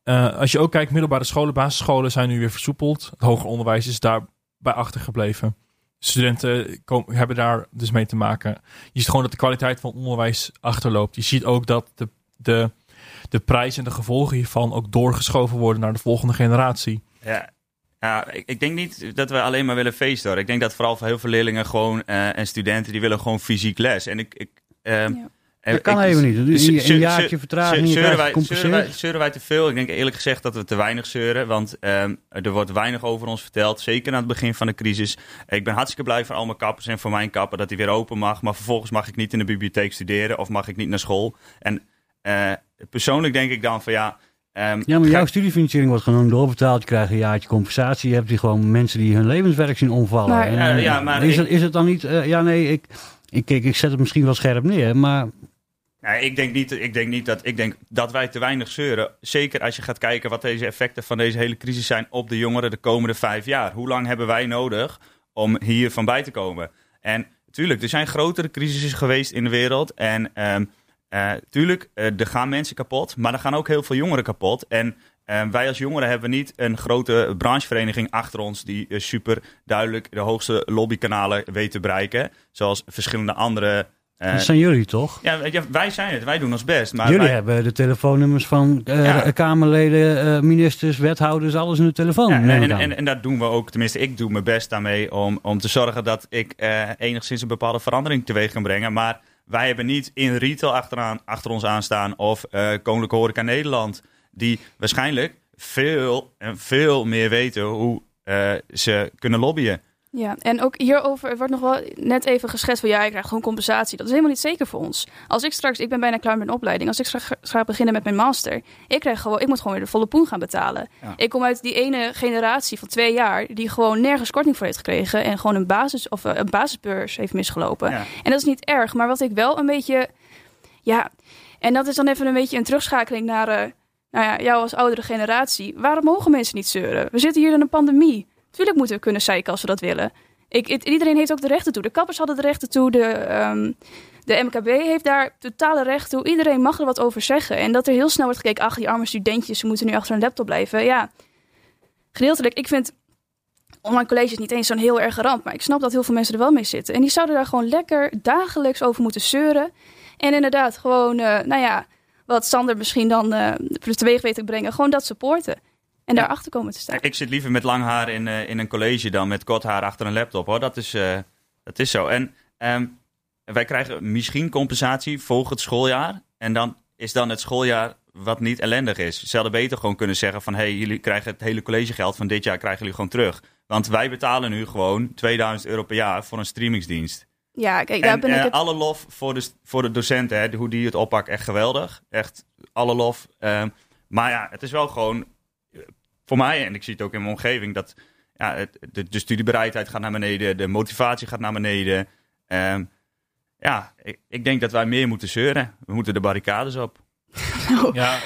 uh, als je ook kijkt, middelbare scholen, basisscholen zijn nu weer versoepeld. Het hoger onderwijs is daarbij achtergebleven. Studenten komen, hebben daar dus mee te maken. Je ziet gewoon dat de kwaliteit van onderwijs achterloopt. Je ziet ook dat de, de de prijs en de gevolgen hiervan ook doorgeschoven worden naar de volgende generatie. Ja, ja, ik, ik, denk niet dat we alleen maar willen feesten hoor. Ik denk dat vooral voor heel veel leerlingen gewoon uh, en studenten die willen gewoon fysiek les. En ik, ik uh, ja. Dat kan ik, even niet. Dus een, een jaartje vertraging, zeuren wij, zeuren, wij, zeuren wij te veel? Ik denk eerlijk gezegd dat we te weinig zeuren. Want um, er wordt weinig over ons verteld. Zeker aan het begin van de crisis. Ik ben hartstikke blij voor al mijn kappers en voor mijn kapper dat hij weer open mag. Maar vervolgens mag ik niet in de bibliotheek studeren of mag ik niet naar school. En persoonlijk denk ik dan van ja. Um, ja, maar jouw studiefinanciering wordt gewoon doorbetaald. Je krijgt een jaartje compensatie. Je hebt die gewoon mensen die hun levenswerk zien omvallen. Maar, en, uh, ja, maar is, ik, het, is het dan niet... Uh, ja, nee, ik, ik, ik, ik zet het misschien wel scherp neer, maar... Ik denk niet, ik denk niet dat, ik denk dat wij te weinig zeuren. Zeker als je gaat kijken wat deze effecten van deze hele crisis zijn op de jongeren de komende vijf jaar. Hoe lang hebben wij nodig om hier van bij te komen? En natuurlijk, er zijn grotere crisissen geweest in de wereld. En um, uh, tuurlijk, uh, er gaan mensen kapot, maar er gaan ook heel veel jongeren kapot. En uh, wij als jongeren hebben niet een grote branchevereniging achter ons die super duidelijk de hoogste lobbykanalen weet te bereiken. Zoals verschillende andere. dat zijn jullie toch? Ja, ja, wij zijn het. Wij doen ons best. Maar jullie wij... hebben de telefoonnummers van ja. Kamerleden, ministers, wethouders, alles in de telefoon. Ja, en, en, en, dat doen we ook. Tenminste, ik doe mijn best daarmee om, om te zorgen dat ik enigszins een bepaalde verandering teweeg kan brengen. Maar wij hebben niet in retail achteraan, achter ons aanstaan of uh, Koninklijke Horeca Nederland. Die waarschijnlijk veel en veel meer weten hoe uh, ze kunnen lobbyen. Ja, en ook hierover wordt nog wel net even geschetst van ja, ik krijg gewoon compensatie. Dat is helemaal niet zeker voor ons. Als ik straks, ik ben bijna klaar met mijn opleiding. Als ik straks ga beginnen met mijn master, ik krijg gewoon, ik moet gewoon weer de volle poen gaan betalen. Ik kom uit die ene generatie van twee jaar die gewoon nergens korting voor heeft gekregen en gewoon een basis of een basisbeurs heeft misgelopen. En dat is niet erg, maar wat ik wel een beetje, ja En dat is dan even een beetje een terugschakeling naar uh, nou ja, jou als oudere generatie. Waarom mogen mensen niet zeuren? We zitten hier in een pandemie. Tuurlijk moeten we kunnen zeiken als we dat willen. Ik, iedereen heeft ook de rechten toe. De kappers hadden de rechten toe. De, um, de MKB heeft daar totale recht toe. Iedereen mag er wat over zeggen. En dat er heel snel wordt gekeken, ach, die arme studentjes, ze moeten nu achter een laptop blijven. Ja, gedeeltelijk. Ik vind online college niet eens zo'n heel erg ramp. Maar ik snap dat heel veel mensen er wel mee zitten. En die zouden daar gewoon lekker dagelijks over moeten zeuren. En inderdaad, gewoon, uh, nou ja, wat Sander misschien dan uh, teweeg weet te brengen. Gewoon dat supporten. En daarachter komen te staan. Ik zit liever met lang haar in, uh, in een college dan met kort haar achter een laptop hoor. Dat is, dat is zo. En um, wij krijgen misschien compensatie volgend schooljaar. En dan is dan het schooljaar wat niet ellendig is. Ze hadden beter gewoon kunnen zeggen van... hé, hey, jullie krijgen het hele collegegeld van dit jaar krijgen jullie gewoon terug. Want wij betalen nu gewoon 2000 euro per jaar voor een streamingsdienst. Ja, kijk, daar ben ik het... alle lof voor de, voor de docenten, hè, hoe die het oppakken, echt geweldig. Echt alle lof. Um, maar ja, het is wel gewoon voor mij, en ik zie het ook in mijn omgeving... dat ja, het, de, de, studiebereidheid gaat naar beneden, de motivatie gaat naar beneden... Um, ja, ik, ik, denk dat wij meer moeten zeuren. We moeten de barricades op. nou, ja.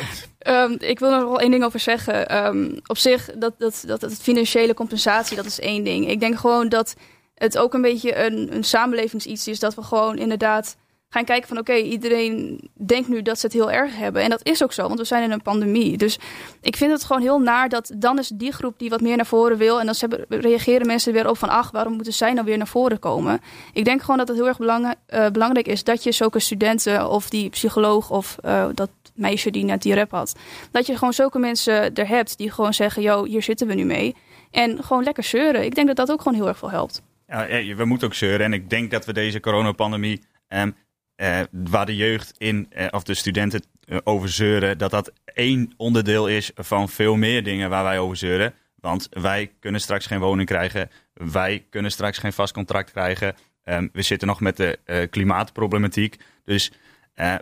Um, ik wil er nog wel één ding over zeggen. Um, op zich, dat, dat, dat, dat financiële compensatie, dat is één ding. Ik denk gewoon dat het ook een beetje een, een samenlevingsiets is. Dat we gewoon inderdaad gaan kijken van oké, iedereen denkt nu dat ze het heel erg hebben. En dat is ook zo, want we zijn in een pandemie. Dus ik vind het gewoon heel naar dat dan is die groep die wat meer naar voren wil. En dan reageren mensen weer op van ach, waarom moeten zij nou weer naar voren komen? Ik denk gewoon dat het heel erg uh, belangrijk is dat je zulke studenten of die psycholoog of uh, dat meisje die net die rap had. Dat je gewoon zulke mensen er hebt die gewoon zeggen, yo, hier zitten we nu mee. En gewoon lekker zeuren. Ik denk dat dat ook gewoon heel erg veel helpt. Ja, we moeten ook zeuren. En ik denk dat we deze coronapandemie um, uh, waar de jeugd in, uh, of de studenten uh, over zeuren, dat dat één onderdeel is van veel meer dingen waar wij over zeuren. Want wij kunnen straks geen woning krijgen, wij kunnen straks geen vast contract krijgen. Um, we zitten nog met de klimaatproblematiek. Dus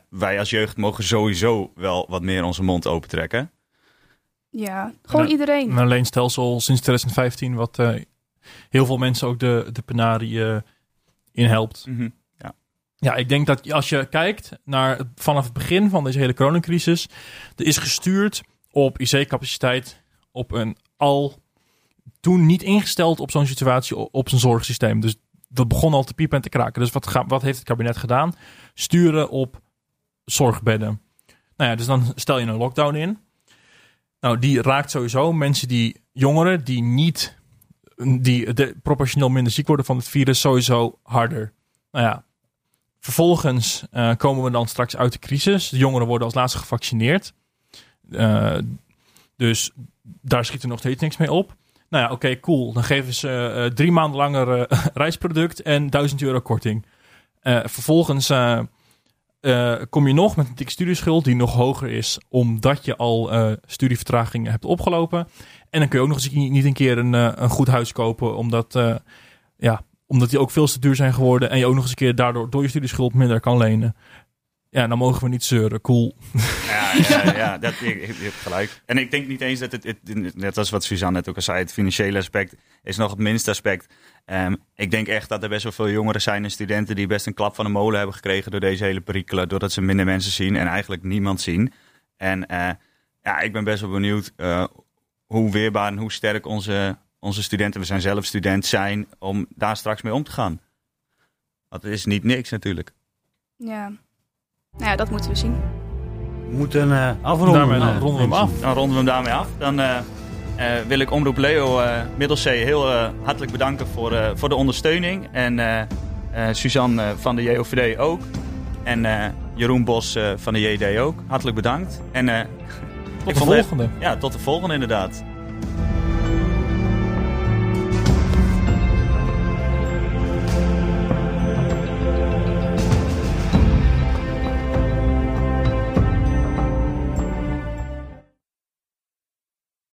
wij als jeugd mogen sowieso wel wat meer onze mond opentrekken. Ja, gewoon iedereen. Een leenstelsel sinds 2015, wat heel veel mensen ook de, de penarie in helpt. Mm -hmm. Ja, ik denk dat als je kijkt naar vanaf het begin van deze hele coronacrisis, er is gestuurd op IC-capaciteit op een al toen niet ingesteld op zo'n situatie op zijn zorgsysteem. Dus dat begon al te piepen en te kraken. Dus wat, wat heeft het kabinet gedaan? Sturen op zorgbedden. Nou ja, dus dan stel je een lockdown in. Nou, die raakt sowieso mensen die jongeren die niet die de, proportioneel minder ziek worden van het virus sowieso harder. Nou ja, Vervolgens uh, komen we dan straks uit de crisis. De jongeren worden als laatste gevaccineerd. Uh, dus daar schiet er nog steeds niks mee op. Nou ja, oké, cool. Dan geven ze uh, drie maanden langer reisproduct en 1000 euro korting. vervolgens kom je nog met een dikke studieschuld die nog hoger is, omdat je al studievertragingen hebt opgelopen. En dan kun je ook nog eens niet een keer een, een goed huis kopen, omdat ja, omdat die ook veel te duur zijn geworden. En je ook nog eens een keer daardoor door je studieschuld minder kan lenen. Ja, dan mogen we niet zeuren. Cool. Ja, ja, ja dat, je, je gelijk. En ik denk niet eens dat het, het, net als wat Suzanne net ook al zei, het financiële aspect is nog het minste aspect. Um, ik denk echt dat er best wel veel jongeren zijn en studenten die best een klap van de molen hebben gekregen door deze hele perikelen. Doordat ze minder mensen zien en eigenlijk niemand zien. En uh, ja, ik ben best wel benieuwd uh, hoe weerbaar en hoe sterk onze onze studenten, we zijn zelf student, zijn om daar straks mee om te gaan. Want het is niet niks natuurlijk. Ja, nou ja, dat moeten we zien. We moeten uh, afronden. Daarmee dan ronden we hem af. Dan ronden we hem daarmee af. Dan uh, uh, wil ik Omroep Leo uh, Middelzee heel hartelijk bedanken voor, voor de ondersteuning. En Suzanne van de JOVD ook. En Jeroen Bos van de JD ook. Hartelijk bedankt. En, tot de volgende. ja, tot de volgende inderdaad.